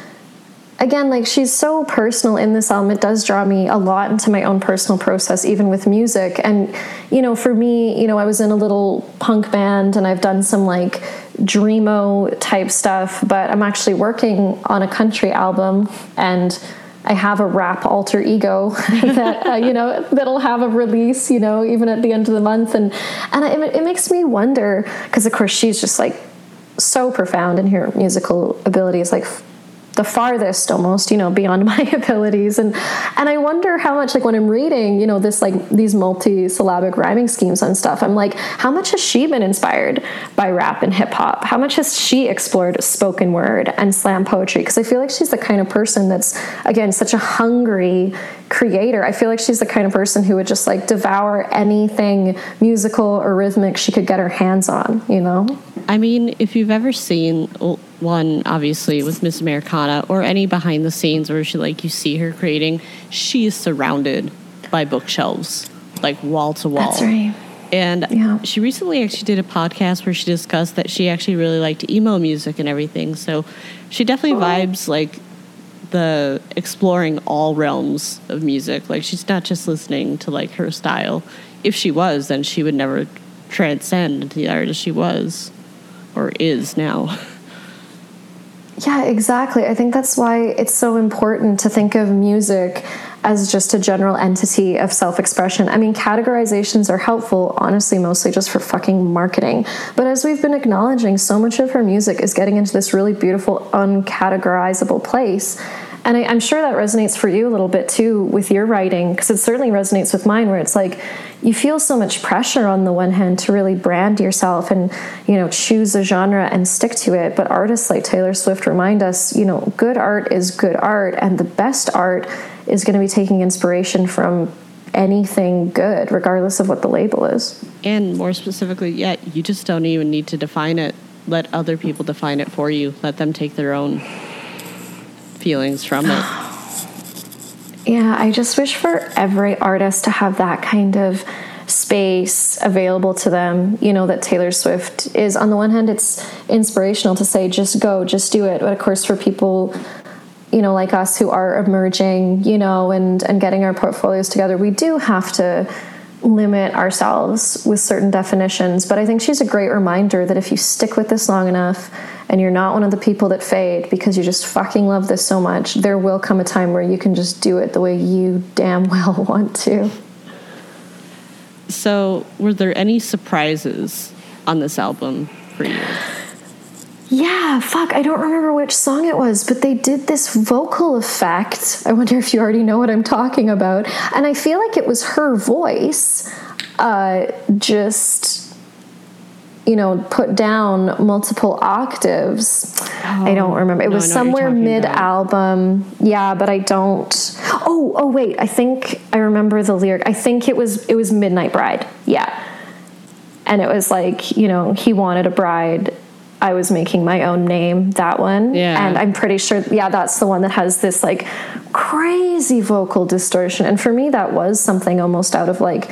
again, like she's so personal in this album. It does draw me a lot into my own personal process, even with music. And, you know, for me, you know, I was in a little punk band and I've done some like dreamo type stuff, but I'm actually working on a country album and I have a rap alter ego that uh, you know that'll have a release, you know, even at the end of the month, and and it, it makes me wonder because of course she's just like so profound in her musical abilities, like the farthest almost you know beyond my abilities. And and i wonder how much like when i'm reading you know this like these multi-syllabic rhyming schemes and stuff i'm like how much has she been inspired by rap and hip-hop how much has she explored spoken word and slam poetry? Because i feel like she's the kind of person that's again such a hungry creator. I feel like she's the kind of person who would just like devour anything musical or rhythmic she could get her hands on you know i mean if you've ever seen one obviously with Miss Americana or any behind the scenes where she like you see her creating, she is surrounded by bookshelves, like wall to wall. That's right. And yeah. she recently actually did a podcast where she discussed that she actually really liked emo music and everything. So she definitely oh. vibes like the exploring all realms of music. Like she's not just listening to like her style. If she was, then she would never transcend the artist she was or is now. Yeah, exactly. I think that's why it's so important to think of music as just a general entity of self expression. I mean, categorizations are helpful, honestly, mostly just for fucking marketing. But as we've been acknowledging, so much of her music is getting into this really beautiful, uncategorizable place. And I, am sure that resonates for you a little bit too with your writing, because it certainly resonates with mine, where it's like you feel so much pressure on the one hand to really brand yourself and, you know, choose a genre and stick to it. But artists like Taylor Swift remind us, you know, good art is good art, and the best art is going to be taking inspiration from anything good, regardless of what the label is. And more specifically, yeah, you just don't even need to define it. Let other people define it for you. Let them take their own feelings from it. Yeah, I just wish for every artist to have that kind of space available to them. You know, that Taylor Swift is, on the one hand, it's inspirational to say, just go, just do it. But of course, for people, you know, like us who are emerging, you know, and, and getting our portfolios together, we do have to limit ourselves with certain definitions. But I think she's a great reminder that if you stick with this long enough, and you're not one of the people that fade because you just fucking love this so much, there will come a time where you can just do it the way you damn well want to. So, were there any surprises on this album for you? Yeah, fuck, I don't remember which song it was, but they did this vocal effect. I wonder if you already know what I'm talking about. And I feel like it was her voice uh, just you know, put down multiple octaves. Oh, I don't remember. It no, was somewhere mid album. Yeah, but I don't. Oh, oh wait. I think I remember the lyric. I think it was it was Midnight Bride. Yeah. And it was like, you know, he wanted a bride. I was making my own name, that one. Yeah. And I'm pretty sure, yeah, that's the one that has this like crazy vocal distortion. And for me, that was something almost out of like,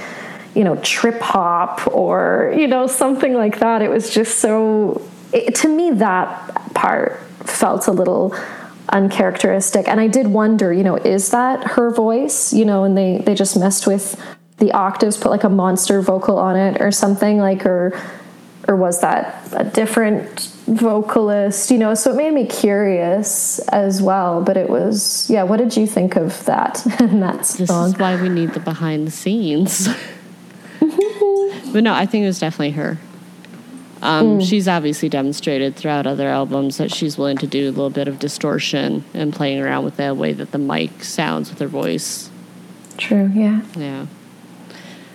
you know, trip hop or, you know, something like that. It was just so, it, to me, that part felt a little uncharacteristic. And I did wonder, you know, is that her voice? You know, and they, they just messed with the octaves, put like a monster vocal on it or something like, or, or was that a different vocalist? You know, so it made me curious as well. But it was, yeah. What did you think of that? and that song? This is why we need the behind the scenes. but no, I think it was definitely her. Um, mm. She's obviously demonstrated throughout other albums that she's willing to do a little bit of distortion and playing around with the way that the mic sounds with her voice. True, yeah. Yeah.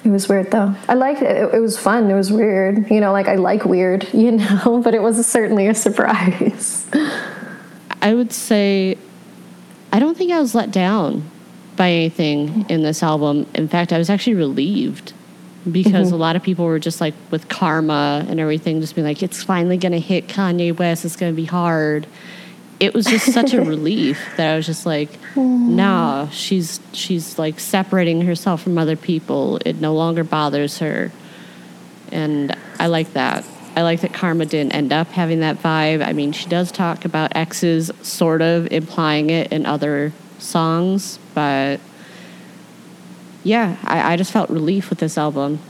It was weird though. I liked it. It was fun. It was weird. You know, like I like weird, you know, but it was certainly a surprise. I would say I don't think I was let down by anything in this album. In fact, I was actually relieved because mm-hmm. a lot of people were just like with karma and everything, just being like, it's finally going to hit Kanye West. It's going to be hard. It was just such a relief that I was just like, mm. nah, she's she's like separating herself from other people. It no longer bothers her, and I like that. I like that Karma didn't end up having that vibe. I mean, she does talk about exes, sort of implying it in other songs, but yeah, I, I just felt relief with this album.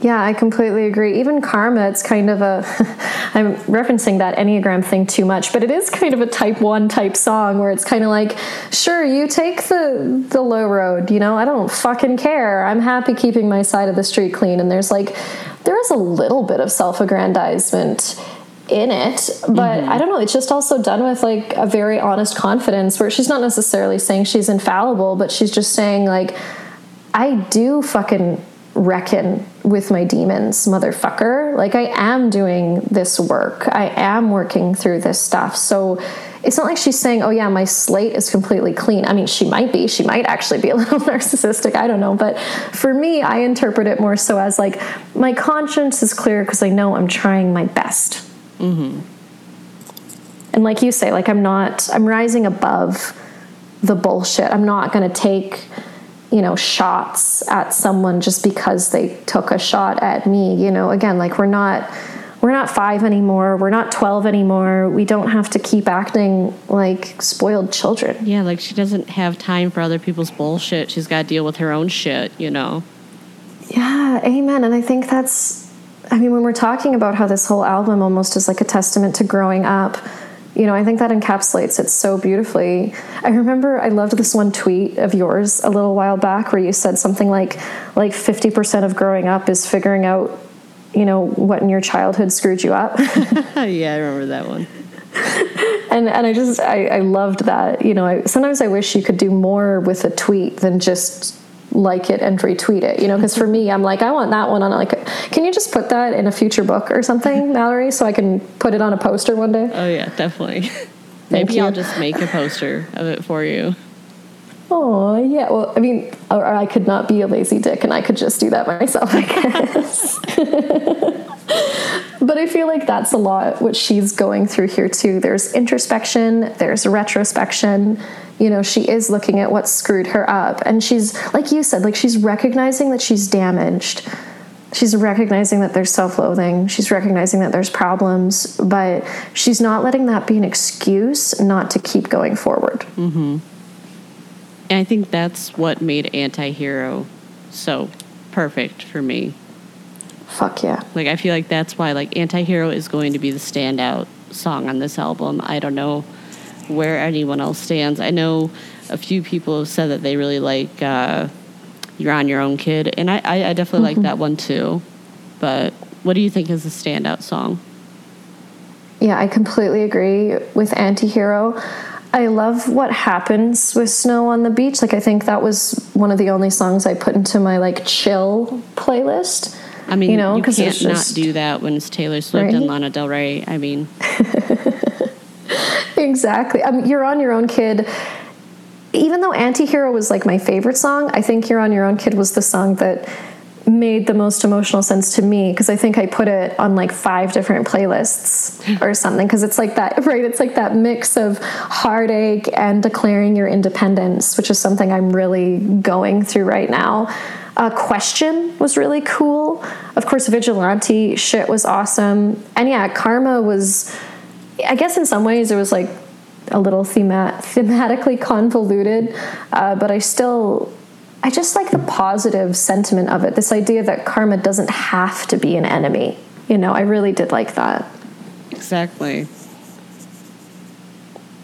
Yeah, I completely agree. Even Karma, it's kind of a. I'm referencing that Enneagram thing too much, but it is kind of a type one type song where it's kind of like, sure, you take the the low road. You know, I don't fucking care. I'm happy keeping my side of the street clean. And there's like, there is a little bit of self aggrandizement in it but mm-hmm. i don't know it's just also done with like a very honest confidence where she's not necessarily saying she's infallible but she's just saying like i do fucking reckon with my demons motherfucker like i am doing this work i am working through this stuff so it's not like she's saying, oh, yeah, my slate is completely clean. I mean, she might be. She might actually be a little narcissistic. I don't know. But for me, I interpret it more so as like, my conscience is clear because I know I'm trying my best. Mm-hmm. And like you say, like I'm not, I'm rising above the bullshit. I'm not going to take, you know, shots at someone just because they took a shot at me. You know, again, like we're not, we're not five anymore. We're not 12 anymore. We don't have to keep acting like spoiled children. Yeah, like she doesn't have time for other people's bullshit. She's got to deal with her own shit, you know? Yeah, amen. And I think that's I mean, when we're talking about how this whole album almost is like a testament to growing up, you know, I think that encapsulates it so beautifully. I remember I loved this one tweet of yours a little while back where you said something like like 50% of growing up is figuring out, you know, what in your childhood screwed you up. yeah, I remember that one. and and I just I, I loved that. You know, I, sometimes I wish you could do more with a tweet than just like it and retweet it you know because for me i'm like i want that one on like can you just put that in a future book or something mallory so i can put it on a poster one day oh yeah definitely maybe i'll just make a poster of it for you Oh yeah. Well, I mean, or I could not be a lazy dick, and I could just do that myself, I guess. but I feel like that's a lot what she's going through here too. There's introspection. There's retrospection. You know, she is looking at what screwed her up, and she's like you said, like she's recognizing that she's damaged. She's recognizing that there's self loathing. She's recognizing that there's problems, but she's not letting that be an excuse not to keep going forward. Mm-hmm. And I think that's what made Antihero so perfect for me. Fuck yeah. Like I feel like that's why like Antihero is going to be the standout song on this album. I don't know where anyone else stands. I know a few people have said that they really like uh, You're on Your Own Kid, and I, I, I definitely mm-hmm. like that one too. But what do you think is a standout song? Yeah, I completely agree with Antihero. I love what happens with snow on the beach. Like I think that was one of the only songs I put into my like chill playlist. I mean, you know, you can't just, not do that when it's Taylor Swift right? and Lana Del Rey. I mean, exactly. I mean, you're on your own, kid. Even though Antihero was like my favorite song, I think You're on Your Own Kid was the song that made the most emotional sense to me because I think I put it on like five different playlists or something because it's like that right it's like that mix of heartache and declaring your independence which is something I'm really going through right now. Uh, question was really cool. Of course, vigilante shit was awesome, and yeah, karma was. I guess in some ways it was like a little themat- thematically convoluted, uh, but I still I just like the positive sentiment of it. This idea that karma doesn't have to be an enemy. You know, I really did like that. Exactly.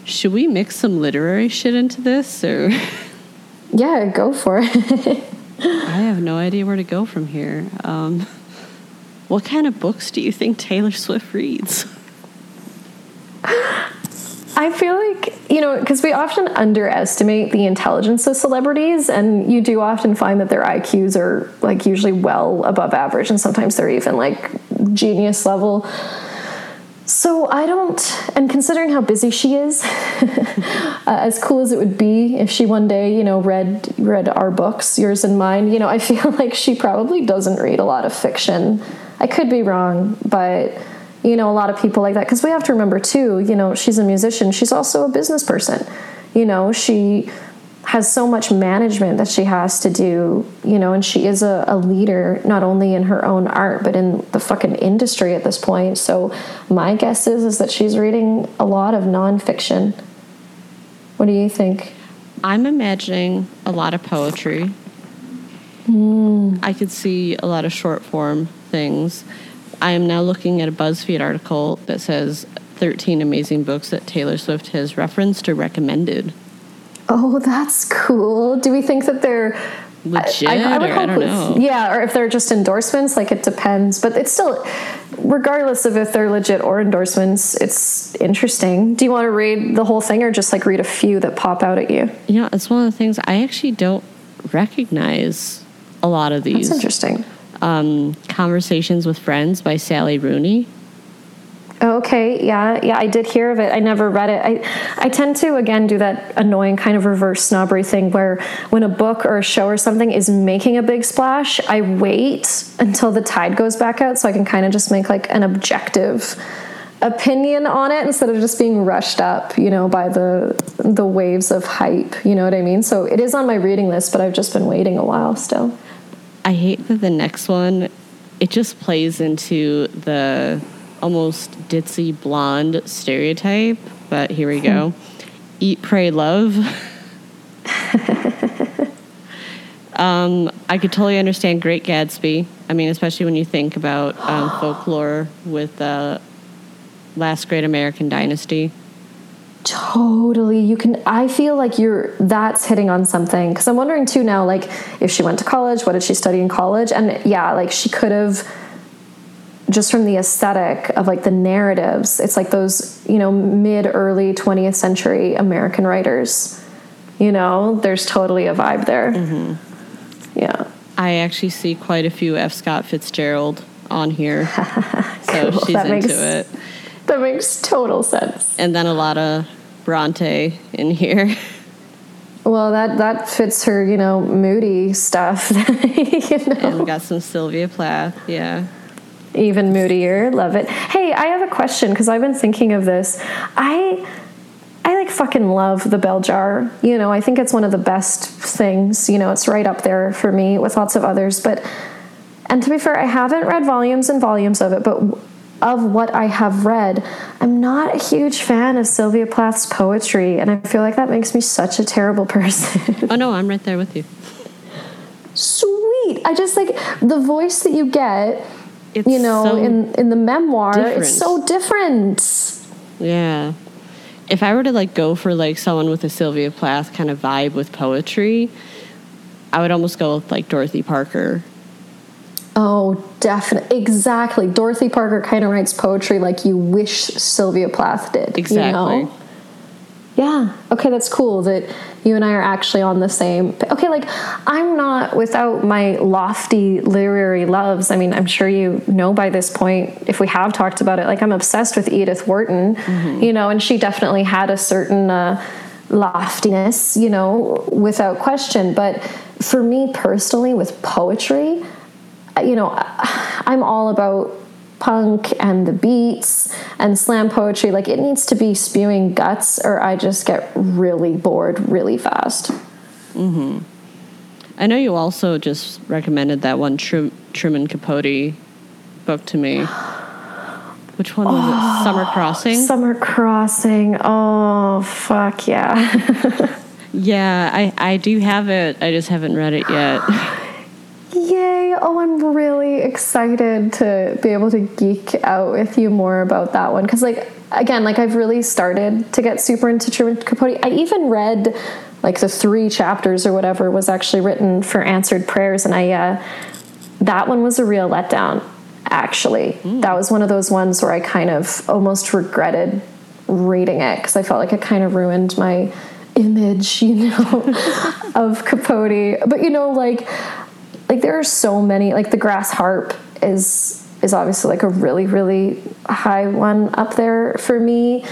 Should we mix some literary shit into this or Yeah, go for it. I have no idea where to go from here. Um, what kind of books do you think Taylor Swift reads? I feel like, you know, because we often underestimate the intelligence of celebrities, and you do often find that their IQs are like usually well above average, and sometimes they're even like genius level. So I don't, and considering how busy she is, uh, as cool as it would be if she one day, you know, read read our books, yours and mine, you know, I feel like she probably doesn't read a lot of fiction. I could be wrong, but you know, a lot of people like that. Because we have to remember, too, you know, she's a musician, she's also a business person. You know, she has so much management that she has to do, you know, and she is a, a, leader not only in her own art but in the fucking industry at this point. So my guess is is that she's reading a lot of nonfiction. What do you think? I'm imagining a lot of poetry. Mm. I could see a lot of short form things. I am now looking at a BuzzFeed article that says 13 amazing books that Taylor Swift has referenced or recommended. Oh, that's cool. Do we think that they're legit? I, I, I would hope I don't know. Yeah, or if they're just endorsements, like it depends. But it's still, regardless of if they're legit or endorsements, it's interesting. Do you want to read the whole thing or just like read a few that pop out at you? You know, it's one of the things I actually don't recognize a lot of these. That's interesting um, Conversations with Friends by Sally Rooney. Okay, yeah, yeah, I did hear of it. I never read it. I, I tend to again do that annoying kind of reverse snobbery thing where when a book or a show or something is making a big splash, I wait until the tide goes back out so I can kind of just make like an objective opinion on it instead of just being rushed up, you know, by the the waves of hype. You know what I mean? So it is on my reading list, but I've just been waiting a while still. I hate that the next one it just plays into the almost ditzy blonde stereotype, but here we go. Eat, pray, love. um, I could totally understand Great Gatsby. I mean, especially when you think about um, folklore with the last great American dynasty. Totally. You can I feel like you're that's hitting on something cuz I'm wondering too now like if she went to college, what did she study in college? And yeah, like she could have just from the aesthetic of like the narratives. It's like those, you know, mid early 20th century American writers. You know, there's totally a vibe there. Mm-hmm. Yeah. I actually see quite a few F. Scott Fitzgerald on here. so cool. she's that into makes, it. That makes total sense. And then a lot of Bronte in here. Well, that that fits her, you know, moody stuff. you know? And we got some Sylvia Plath. Yeah. Even moodier. Love it. Hey, I have a question because I've been thinking of this. I I like fucking love the bell jar. You know, I think it's one of the best things. You know, it's right up there for me with lots of others. But and to be fair, I haven't read volumes and volumes of it, but of what I have read, I'm not a huge fan of Sylvia Plath's poetry, and I feel like that makes me such a terrible person. oh no, I'm right there with you. Sweet. I just like the voice that you get. It's you know, so in in the memoir, different. it's so different. Yeah. If I were to like go for like someone with a Sylvia Plath kind of vibe with poetry, I would almost go with like Dorothy Parker Oh, definitely. Exactly. Dorothy Parker kind of writes poetry like you wish Sylvia Plath did. Exactly. You know? Yeah. Okay, that's cool that you and I are actually on the same. Okay, like I'm not without my lofty literary loves. I mean, I'm sure you know by this point if we have talked about it. Like I'm obsessed with Edith Wharton, mm-hmm. you know, and she definitely had a certain uh, loftiness, you know, without question. But for me personally, with poetry, you know, I'm all about punk and the beats and slam poetry. Like it needs to be spewing guts, or I just get really bored really fast. Hmm. I know you also just recommended that one Trum- Truman Capote book to me. Which one was oh, it? Summer Crossing. Summer Crossing. Oh fuck yeah. yeah, I I do have it. I just haven't read it yet. Yay! Oh, I'm really excited to be able to geek out with you more about that one. Because, like, again, like I've really started to get super into Truman Capote. I even read like the three chapters or whatever was actually written for answered prayers, and I uh, that one was a real letdown. Actually, mm. that was one of those ones where I kind of almost regretted reading it because I felt like it kind of ruined my image, you know, of Capote. But you know, like like there are so many like the grass harp is is obviously like a really really high one up there for me.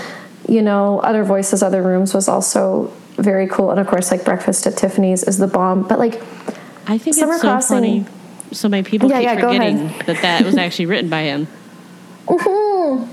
You know other voices other rooms was also very cool. And of course like breakfast at tiffany's is the bomb. But like i think summer it's so crossing, funny. So many people yeah, keep yeah, forgetting that that was actually written by him. Mm-hmm.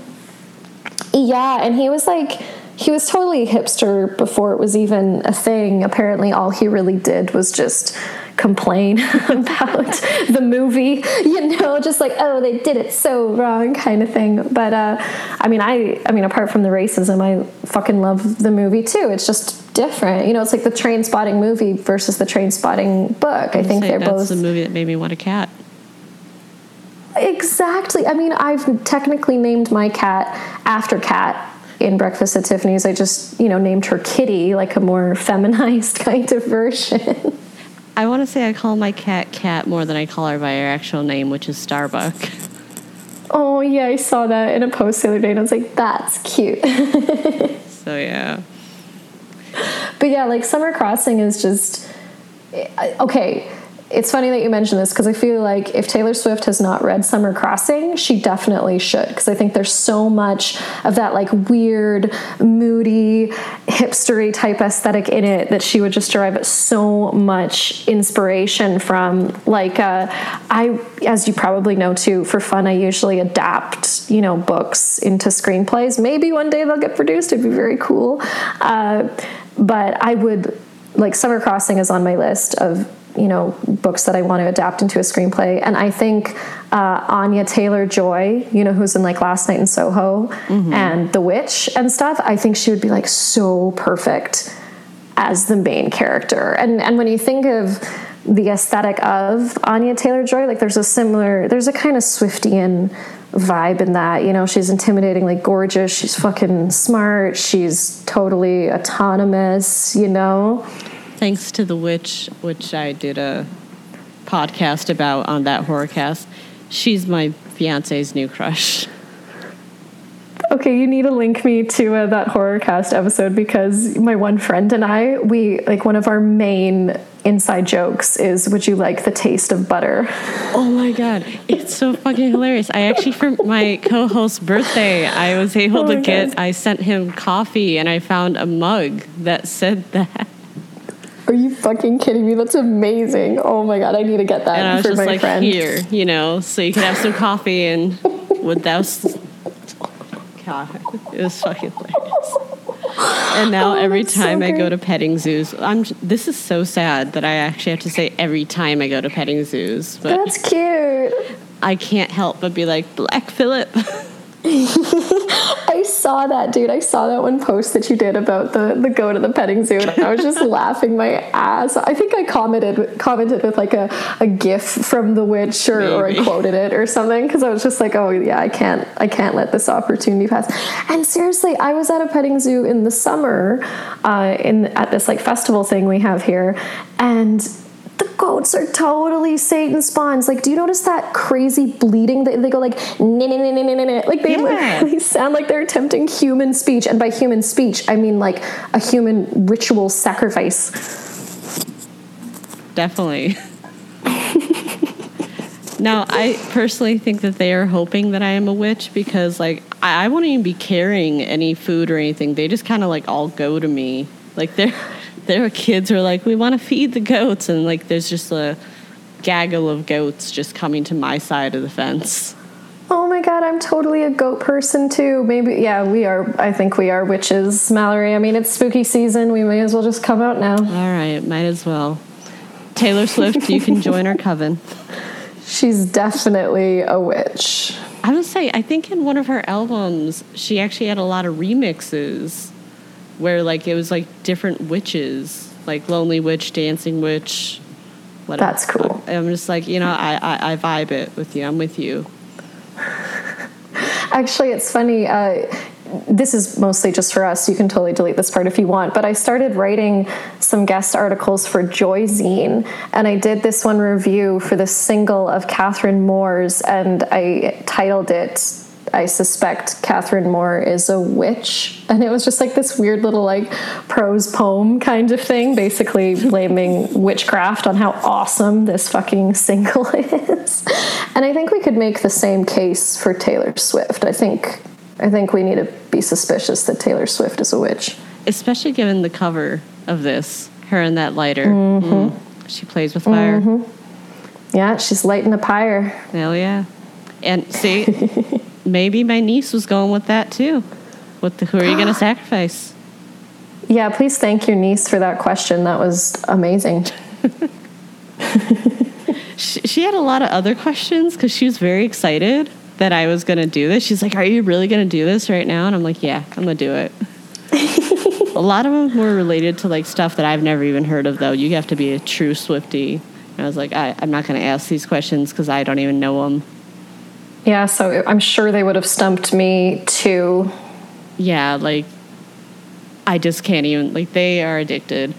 yeah and he was like he was totally hipster before it was even a thing. Apparently all he really did was just complain about the movie, you know, just like, oh, they did it so wrong kind of thing. But uh, I mean, I, I mean, apart from the racism, I fucking love the movie too. It's just different. You know, it's like the Trainspotting movie versus the Trainspotting book. I, I think they're that's both. the movie that made me want a cat. Exactly. I mean, I've technically named my cat after Cat in Breakfast at Tiffany's. I just, you know, named her Kitty, like a more feminized kind of version. I want to say I call my cat Cat more than I call her by her actual name, which is Starbuck. Oh yeah, I saw that in a post the other day, and I was like, "That's cute." so yeah. But yeah, like Summer Crossing is just eh, okay it's funny that you mention this because I feel like if Taylor Swift has not read Summer Crossing, she definitely should because I think there's so much of that like weird, moody, hipstery type aesthetic in it that she would just derive so much inspiration from. Like uh, I, as you probably know too, for fun I usually adapt you know books into screenplays. Maybe one day they'll get produced. It'd be very cool. Uh, but I would like Summer Crossing is on my list of you know books that I want to adapt into a screenplay. And I think uh, Anya Taylor Joy, you know, who's in like Last Night in Soho mm-hmm. and The Witch and stuff. I think she would be like so perfect as the main character. And and when you think of the aesthetic of Anya Taylor Joy, like there's a similar, there's a kind of Swiftian vibe in that. You know, she's intimidatingly gorgeous. She's fucking smart. She's totally autonomous. You know thanks to The Witch, which I did a podcast about on that horrorcast. She's my fiance's new crush. Okay, you need to link me to uh, that horrorcast episode because my one friend and I, we like one of our main inside jokes is would you like the taste of butter oh my god it's so fucking hilarious i actually for my co-host's birthday i was able oh to get god. i sent him coffee and i found a mug that said that Are you fucking kidding me? That's amazing. Oh my god, I need to get that And I was for just my like, friend. here, you know, so you could have some coffee and without. s- God, it was fucking hilarious. And now Oh, every that's so time I go to petting zoos, I'm. This is so sad that I actually have to say every time I go to petting zoos, but That's cute. I can't help but be like Black Phillip. I saw that, dude. I saw that one post that you did about the, the go to the petting zoo, and I was just laughing my ass. I think I commented commented with like a, a gif from The Witch, or, or I quoted it or something because I was just like, oh yeah, I can't I can't let this opportunity pass. And seriously, I was at a petting zoo in the summer, uh, in at this like festival thing we have here, and the goats are totally Satan spawns. Like, do you notice that crazy bleating? They, they go like, like they Yeah. literally sound like they're attempting human speech. And by human speech, I mean like a human ritual sacrifice. Definitely. now, I personally think that they are hoping that I am a witch because, like, I, I won't even be carrying any food or anything. They just kind of like all go to me. Like, there, there are kids who are like, "We want to feed the goats," and like, there's just a gaggle of goats just coming to my side of the fence. Oh my god, I'm totally a goat person too. Maybe, yeah, we are. I think we are witches, Mallory. I mean, it's spooky season. We may as well just come out now. All right, might as well. Taylor Swift, you can join our coven. She's definitely a witch. I would say, I think in one of her albums, she actually had a lot of remixes where, like, it was like different witches, like Lonely Witch, Dancing Witch. Whatever. That's cool. I'm just like, you know, I, I, I vibe it with you. I'm with you. Actually, it's funny. Uh, this is mostly just for us. You can totally delete this part if you want. But I started writing some guest articles for Joy Zine, and I did this one review for the single of Catherine Moore's, and I titled it. I suspect Catherine Moore is a witch. And it was just like this weird little like prose poem kind of thing, basically blaming witchcraft on how awesome this fucking single is. And I think we could make the same case for Taylor Swift. I think I think we need to be suspicious that Taylor Swift is a witch. Especially given the cover of this, her and that lighter. Mm-hmm. Mm. She plays with fire. Yeah, she's lighting a pyre. Hell yeah. And see, maybe my niece was going with that too. What the, who are you going to sacrifice? Yeah, please thank your niece for that question. That was amazing. She, she had a lot of other questions because she was very excited that I was going to do this. She's like, Are you really going to do this right now? And I'm like, Yeah, I'm going to do it. a lot of them were related to like stuff that I've never even heard of, though. You have to be a true Swiftie. And I was like, I, I'm not going to ask these questions because I don't even know them. Yeah, so I'm sure they would have stumped me too. yeah, like I just can't even like they are addicted.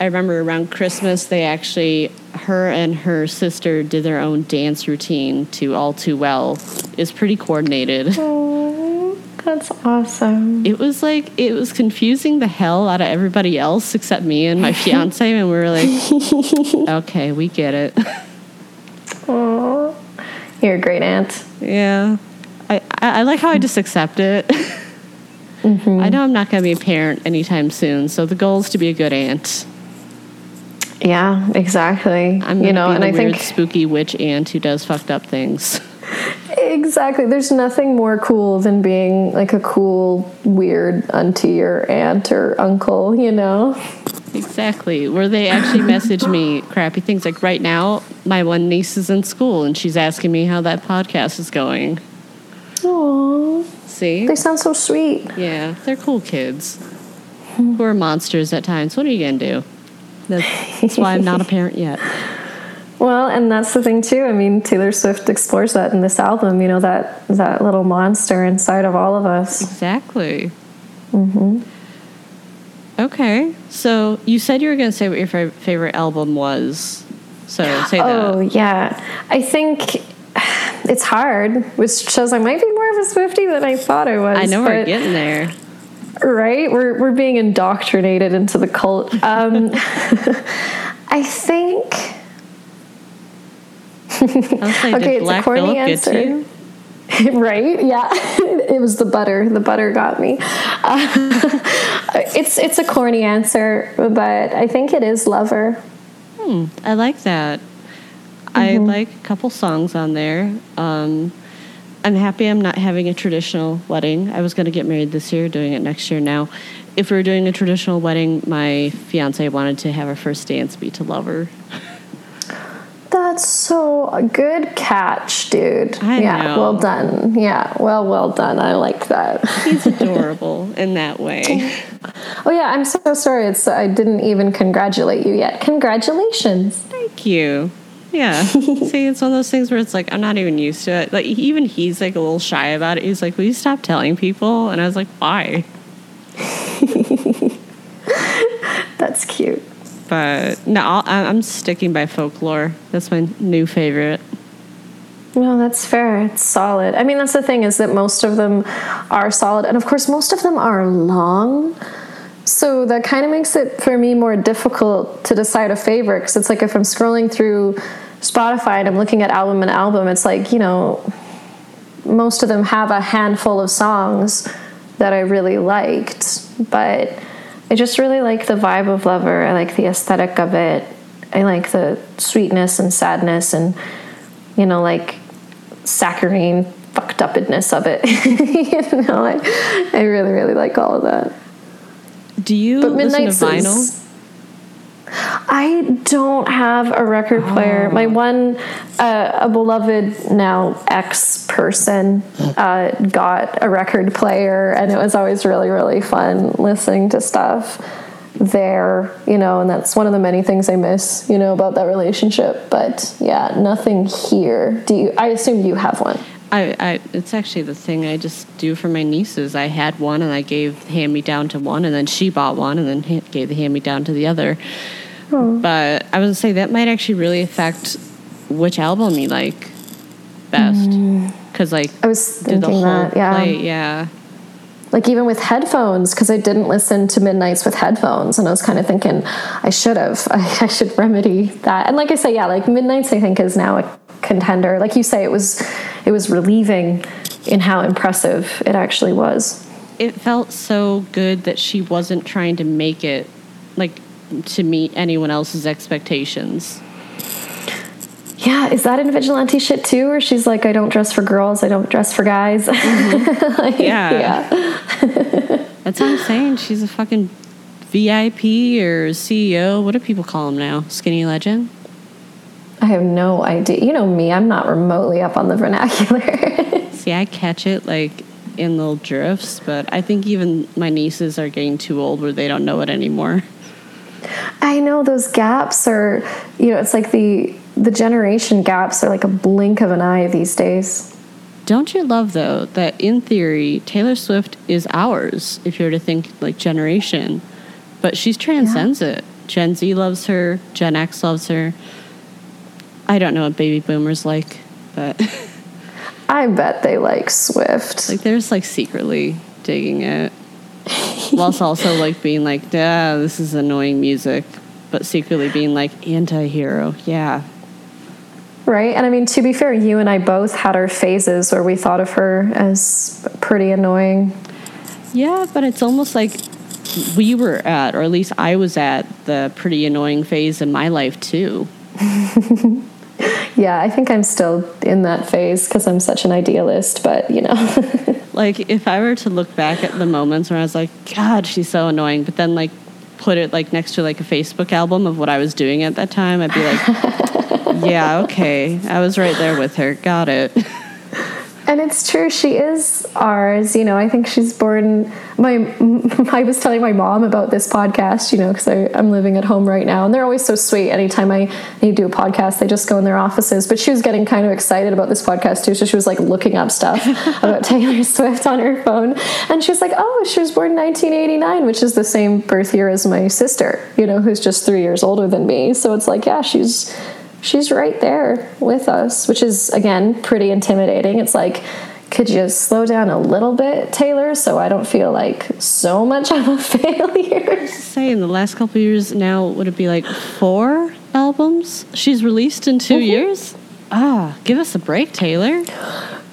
I remember around Christmas they actually her and her sister did their own dance routine to All Too Well. It's pretty coordinated. Oh, that's awesome. It was like it was confusing the hell out of everybody else except me and my fiance and we were like okay, we get it. Oh, you're a great aunt. yeah. I, I, like how I just accept it. Mm-hmm. I know I'm not going to be a parent anytime soon, so the goal is to be a good aunt. Yeah, exactly. I'm you know, and I weird think spooky witch aunt who does fucked up things. exactly. There's nothing more cool than being like a cool, weird auntie or aunt or uncle. You know. Exactly. Where they actually message me crappy things. Like right now, my one niece is in school and she's asking me how that podcast is going. Aww, See? they sound so sweet. Yeah, they're cool kids who are monsters at times. What are you going to do? That's, that's why I'm not a parent yet. Well, and that's the thing too. I mean, Taylor Swift explores that in this album. You know that that little monster inside of all of us. Exactly. Mm-hmm. Okay, so you said you were going to say what your fa- favorite album was. So say that. Oh yeah, I think it's hard, which shows I might be more of a Swiftie than I thought I was. I know we're getting there. right. We're we're being indoctrinated into the cult. Um, I think. Okay, it's a corny Phillip answer. right? Yeah, it was the butter. The butter got me. Uh, it's it's a corny answer, but I think it is Lover. Hmm, I like that. Mm-hmm. I like a couple songs on there. Um, I'm happy I'm not having a traditional wedding. I was going to get married this year, doing it next year now. If we were doing a traditional wedding, my fiance wanted to have our first dance be to Lover. That's so a good catch, dude. I yeah, know. well done. Yeah, well, well done. I like that. He's adorable in that way. oh yeah, I'm so sorry. It's I didn't even congratulate you yet. Congratulations. Thank you. Yeah. See, it's one of those things where it's like I'm not even used to it. Like even he's like a little shy about it. He's like, "Will you stop telling people?" And I was like, "Why?" That's cute. But no, I'll, I'm sticking by folklore. That's my new favorite. No, that's fair. It's solid. I mean, that's the thing is that most of them are solid, and of course, most of them are long. So that kind of makes it for me more difficult to decide a favorite because it's like if I'm scrolling through Spotify and I'm looking at album and album, it's like you know, most of them have a handful of songs that I really liked, but I just really like the vibe of Lover. I like the aesthetic of it. I like the sweetness and sadness and you know, like saccharine fucked upness of it. you know, I, I really, really like all of that. Do you But listen to vinyl? is- I don't have a record player. My one, uh, a beloved now ex person, uh, got a record player, and it was always really, really fun listening to stuff there, you know, and that's one of the many things I miss, you know, about that relationship. But yeah, nothing here. Do you, I assume you have one. I, I, it's actually the thing I just do for my nieces. I had one and I gave hand me down to one, and then she bought one and then ha- gave the hand me down to the other. Oh. But I was gonna say that might actually really affect which album you like best, mm. because like I was the thinking whole that, yeah. play, yeah. like even with headphones because i didn't listen to midnights with headphones and i was kind of thinking i should have I, I should remedy that and like i say yeah like midnights i think is now a contender like you say it was it was relieving in how impressive it actually was It felt so good that she wasn't trying to make it like to meet anyone else's expectations. yeah is that in vigilante shit too where she's like i don't dress for girls i don't dress for guys mm-hmm. Like, Yeah. yeah That's what I'm saying. She's a fucking VIP or CEO. What do people call him now? Skinny legend. I have no idea you know me i'm not remotely up on the vernacular See, I catch it like in little drifts, but I think even my nieces are getting too old where they don't know it anymore. I know those gaps are, you know, it's like the the generation gaps are like a blink of an eye these days. Don't you love though that in theory Taylor Swift is ours if you're to think like generation, but she transcends it. Gen Z loves her, Gen X loves her. I don't know what baby boomers like, but I bet they like Swift. like they're just like secretly digging it, whilst also like being like, "Ah, this is annoying music," but secretly being like anti-hero. Yeah, right? And I mean, to be fair, you and I both had our phases where we thought of her as pretty annoying. Yeah, but it's almost like we were at, or at least I was at, the pretty annoying phase in my life too. Yeah, I think I'm still in that phase because I'm such an idealist, but you know. Like, if I were to look back at the moments where I was like, God, she's so annoying, but then like put it like next to like a Facebook album of what I was doing at that time, I'd be like, Yeah, okay, I was right there with her. Got it. And it's true, she is ours. You know, I think she's born. My, I was telling my mom about this podcast, you know, because I'm living at home right now, and they're always so sweet. Anytime I need to do a podcast, they just go in their offices. But she was getting kind of excited about this podcast too, so she was like looking up stuff about Taylor Swift on her phone, and she was like, "Oh, she was born 1989, which is the same birth year as my sister, you know, who's just three years older than me." So it's like, yeah, she's she's right there with us, which is again pretty intimidating. It's like, could you slow down a little bit, Taylor, so I don't feel like so much of a failure? Say in the last couple of years now, would it be like four albums she's released in 2 mm-hmm. years? Ah, give us a break, Taylor.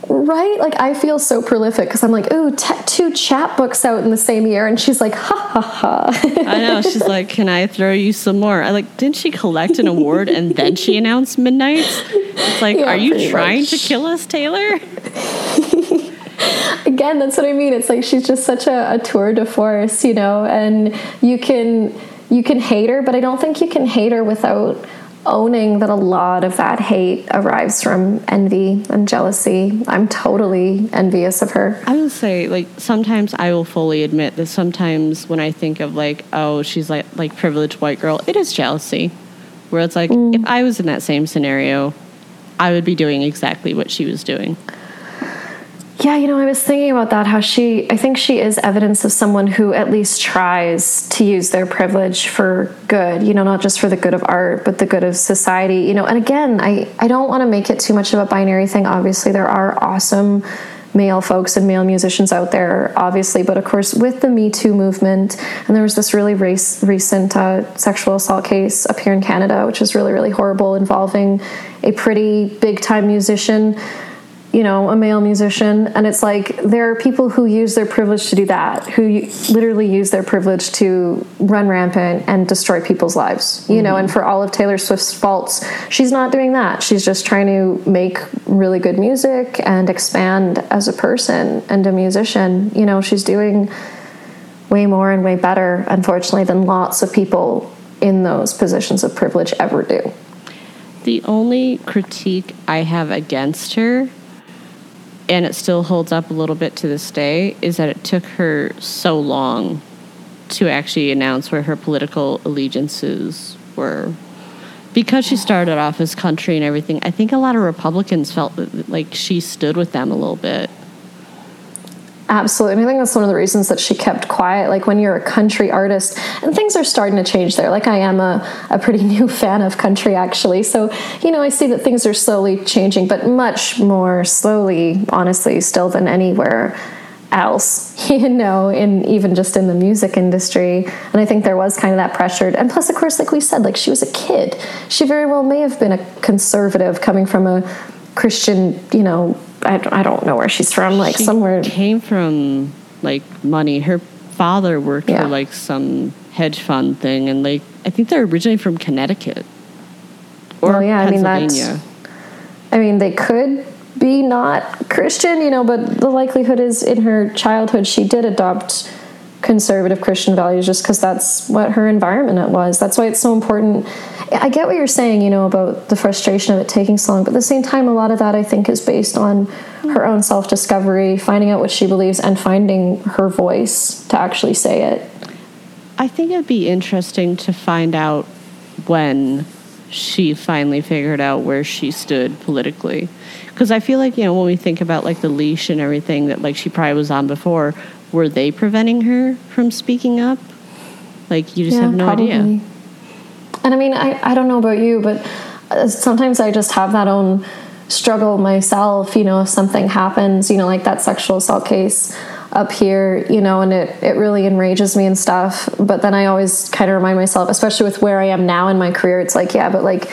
Right? Like I feel so prolific because I'm like, ooh, t- two chapbooks out in the same year, and she's like, ha ha ha. I know. She's like, can I throw you some more? I like, didn't she collect an award and then she announced Midnight? It's like, yeah, are you trying much. to kill us, Taylor? Again, that's what I mean. It's like she's just such a, a tour de force, you know, and you can you can hate her, but I don't think you can hate her without owning that a lot of that hate arrives from envy and jealousy. I'm totally envious of her. I will say, like, sometimes I will fully admit that sometimes when I think of like, oh, she's like like privileged white girl, it is jealousy. Where it's like, mm. if I was in that same scenario, I would be doing exactly what she was doing. Yeah, you know, I was thinking about that. How she, I think she is evidence of someone who at least tries to use their privilege for good, you know, not just for the good of art, but the good of society, you know. And again, I, I don't want to make it too much of a binary thing. Obviously, there are awesome male folks and male musicians out there, obviously, but of course, with the Me Too movement, and there was this really race, recent uh, sexual assault case up here in Canada, which was really, really horrible, involving a pretty big time musician you know, a male musician. And it's like there are people who use their privilege to do that, who literally use their privilege to run rampant and destroy people's lives, you mm-hmm. know. And for all of Taylor Swift's faults, she's not doing that. She's just trying to make really good music and expand as a person and a musician. You know, she's doing way more and way better, unfortunately, than lots of people in those positions of privilege ever do. The only critique I have against her and it still holds up a little bit to this day, is that it took her so long to actually announce where her political allegiances were. Because she started off as country and everything, I think a lot of Republicans felt like she stood with them a little bit. Absolutely. I think that's one of the reasons that she kept quiet. Like when you're a country artist, and things are starting to change there. Like I am a, a pretty new fan of country, actually. So, you know, I see that things are slowly changing, but much more slowly, honestly, still than anywhere else, you know, in even just in the music industry. And I think there was kind of that pressure. And plus, of course, like we said, like she was a kid. She very well may have been a conservative coming from a Christian, you know, I, I don't know where she's from, like she somewhere. Came from like money. Her father worked yeah. for like some hedge fund thing, and like I think they're originally from Connecticut or well, yeah, Pennsylvania. I mean, I mean, they could be not Christian, you know, but the likelihood is in her childhood she did adopt conservative Christian values just because that's what her environment was. That's why it's so important. I get what you're saying, you know, about the frustration of it taking so long, but at the same time, a lot of that I think is based on her own self discovery, finding out what she believes, and finding her voice to actually say it. I think it'd be interesting to find out when she finally figured out where she stood politically because i feel like you know when we think about like the leash and everything that like she probably was on before were they preventing her from speaking up? Like you just yeah, have no probably. idea. And I mean, I, I don't know about you, but uh, sometimes I just have that own struggle myself, you know, if something happens, you know, like that sexual assault case up here, you know, and it, it really enrages me and stuff. But then I always kind of remind myself, especially with where I am now in my career, it's like, yeah, but like,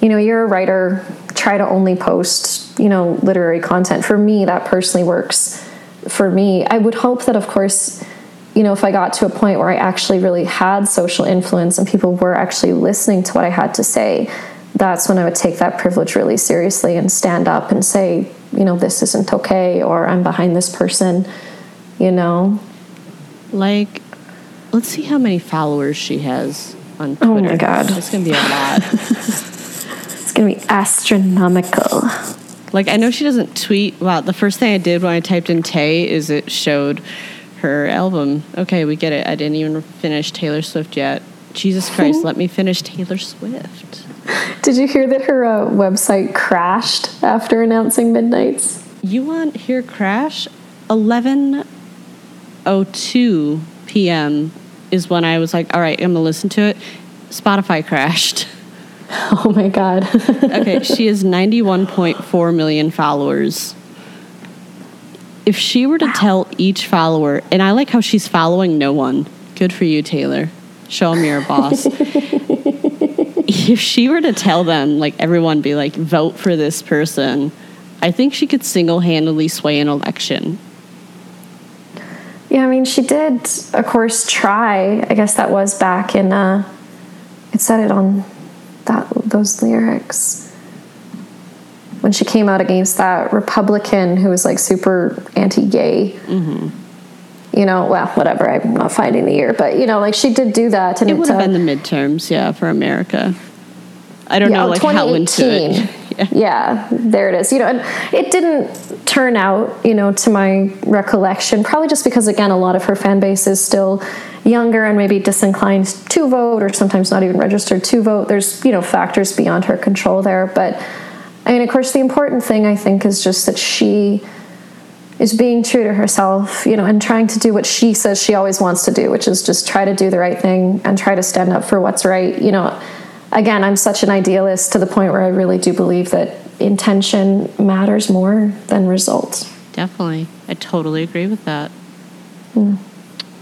you know, you're a writer, try to only post, you know, literary content. For me, that personally works for me. I would hope that, of course, you know, if I got to a point where I actually really had social influence and people were actually listening to what I had to say, that's when I would take that privilege really seriously and stand up and say, you know, this isn't okay or I'm behind this person, you know? Like, let's see how many followers she has on Twitter. Oh my God. It's going to be a lot. it's going to be astronomical. Like I know she doesn't tweet. Wow, the first thing I did when I typed in Tay is it showed her album. Okay, we get it. I didn't even finish Taylor Swift yet. Jesus Christ, let me finish Taylor Swift. Did you hear that her uh, website crashed after announcing Midnights? You want hear crash? 11:02 p.m. is when I was like, all right, I'm gonna listen to it. Spotify crashed. Oh my God. okay, she has 91.4 million followers. If she were to wow. tell each follower, and I like how she's following no one. Good for you, Taylor. Show them you're a boss. if she were to tell them, like everyone be like, vote for this person, I think she could single handedly sway an election. Yeah, I mean, she did, of course, try. I guess that was back in. Uh, it said it on that those lyrics when she came out against that Republican who was like super anti-gay. Mm-hmm. You know, well, whatever. I'm not finding the year, but you know, like she did do that, and It would have uh, been the midterms, yeah, for America. I don't yeah, know, like how into it. Yeah. yeah, there it is. You know, and it didn't turn out, you know, to my recollection, probably just because, again, a lot of her fan base is still younger and maybe disinclined to vote or sometimes not even registered to vote. There's, you know, factors beyond her control there. But I mean, of course, the important thing I think is just that she is being true to herself, you know, and trying to do what she says she always wants to do, which is just try to do the right thing and try to stand up for what's right. You know, again, I'm such an idealist to the point where I really do believe that intention matters more than results. Definitely. I totally agree with that. Hmm.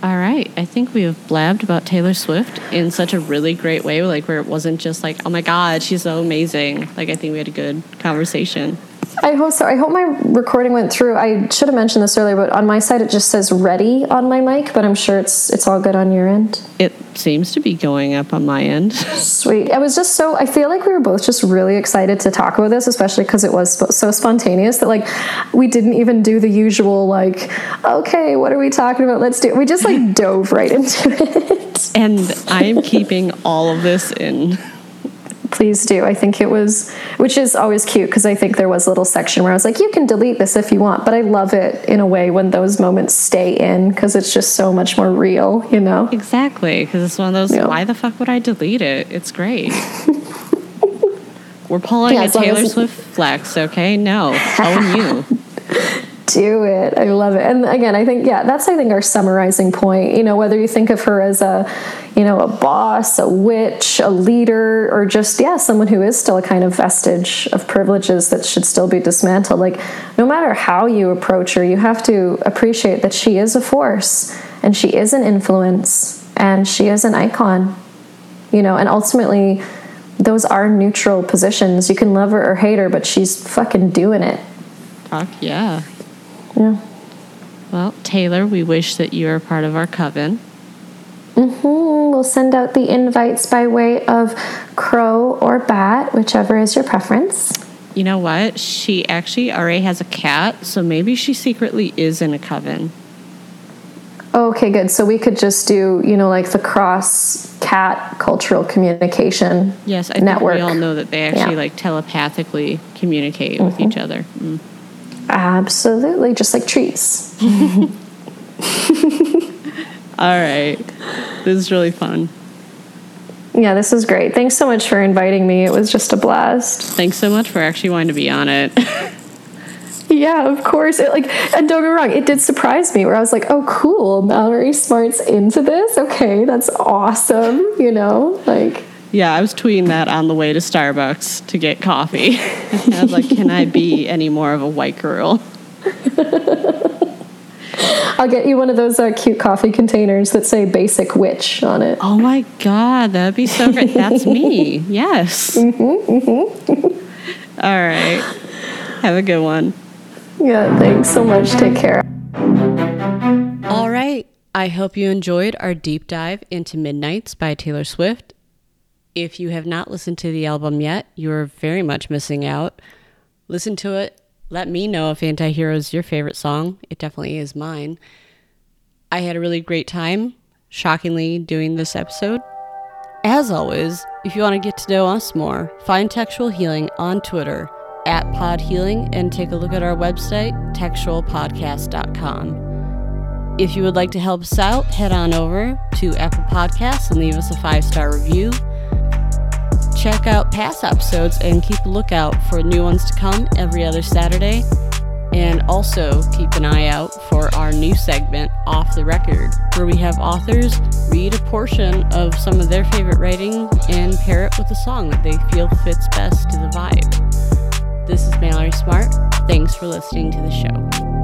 All right. I think we have blabbed about Taylor Swift in such a really great way, like where it wasn't just like, oh my God, she's so amazing. Like, I think we had a good conversation. I hope so. I hope my recording went through. I should have mentioned this earlier, but on my side it just says ready on my mic, but I'm sure it's it's all good on your end. It seems to be going up on my end. Sweet. I was just so I feel like we were both just really excited to talk about this, especially because it was so spontaneous that like we didn't even do the usual like, okay, what are we talking about? Let's do it. We just like dove right into it. And I am keeping all of this in. Please do. I think it was, which is always cute because I think there was a little section where I was like, you can delete this if you want, but I love it in a way when those moments stay in because it's just so much more real, you know? Exactly, because it's one of those. Yeah. Why the fuck would I delete it? It's great. We're pulling Yeah, a Taylor Swift flex, okay? No, own you. Do it. I love it. And again, I think yeah, that's I think our summarizing point. You know, whether you think of her as a, you know, a boss, a witch, a leader, or just yeah, someone who is still a kind of vestige of privileges that should still be dismantled. Like no matter how you approach her, you have to appreciate that she is a force and she is an influence and she is an icon. You know, and ultimately those are neutral positions. You can love her or hate her, but she's fucking doing it. Fuck yeah. Yeah. Well, Taylor, we wish that you are part of our coven. hmm We'll send out the invites by way of crow or bat, whichever is your preference. You know what? She actually already has a cat, so maybe she secretly is in a coven. Okay, good. So we could just do, you know, like the cross cat cultural communication Yes, I think network. we all know that they actually Yeah. Mm-hmm. like telepathically communicate with each other. Mm. Absolutely, just like trees. All right. This is really fun. Yeah, this is great. Thanks so much for inviting me. It was just a blast. Thanks so much for actually wanting to be on it. Yeah, of course. It, like, and don't get wrong, it did surprise me. Where I was like, "Oh, cool, Mallory Smart's into this. Okay, that's awesome." You know, like, yeah, I was tweeting that on the way to Starbucks to get coffee. And I was like, can I be any more of a white girl? I'll get you one of those uh, cute coffee containers that say "Basic Witch" on it. Oh my God, that'd be so great. That's me. Yes. All right. Have a good one. Yeah, thanks so much. Take care. All right. I hope you enjoyed our deep dive into Midnights by Taylor Swift. If you have not listened to the album yet, you are very much missing out. Listen to it. Let me know if Antihero is your favorite song. It definitely is mine. I had a really great time, shockingly, doing this episode. As always, if you want to get to know us more, find Textual Healing on Twitter at Pod Healing and take a look at our website, textualpodcast.com. If you would like to help us out, head on over to Apple Podcasts and leave us a five star review. Check out past episodes and keep a lookout for new ones to come every other Saturday. And also keep an eye out for our new segment, Off the Record, where we have authors read a portion of some of their favorite writing and pair it with a song that they feel fits best to the vibe. This is Mallory Smart. Thanks for listening to the show.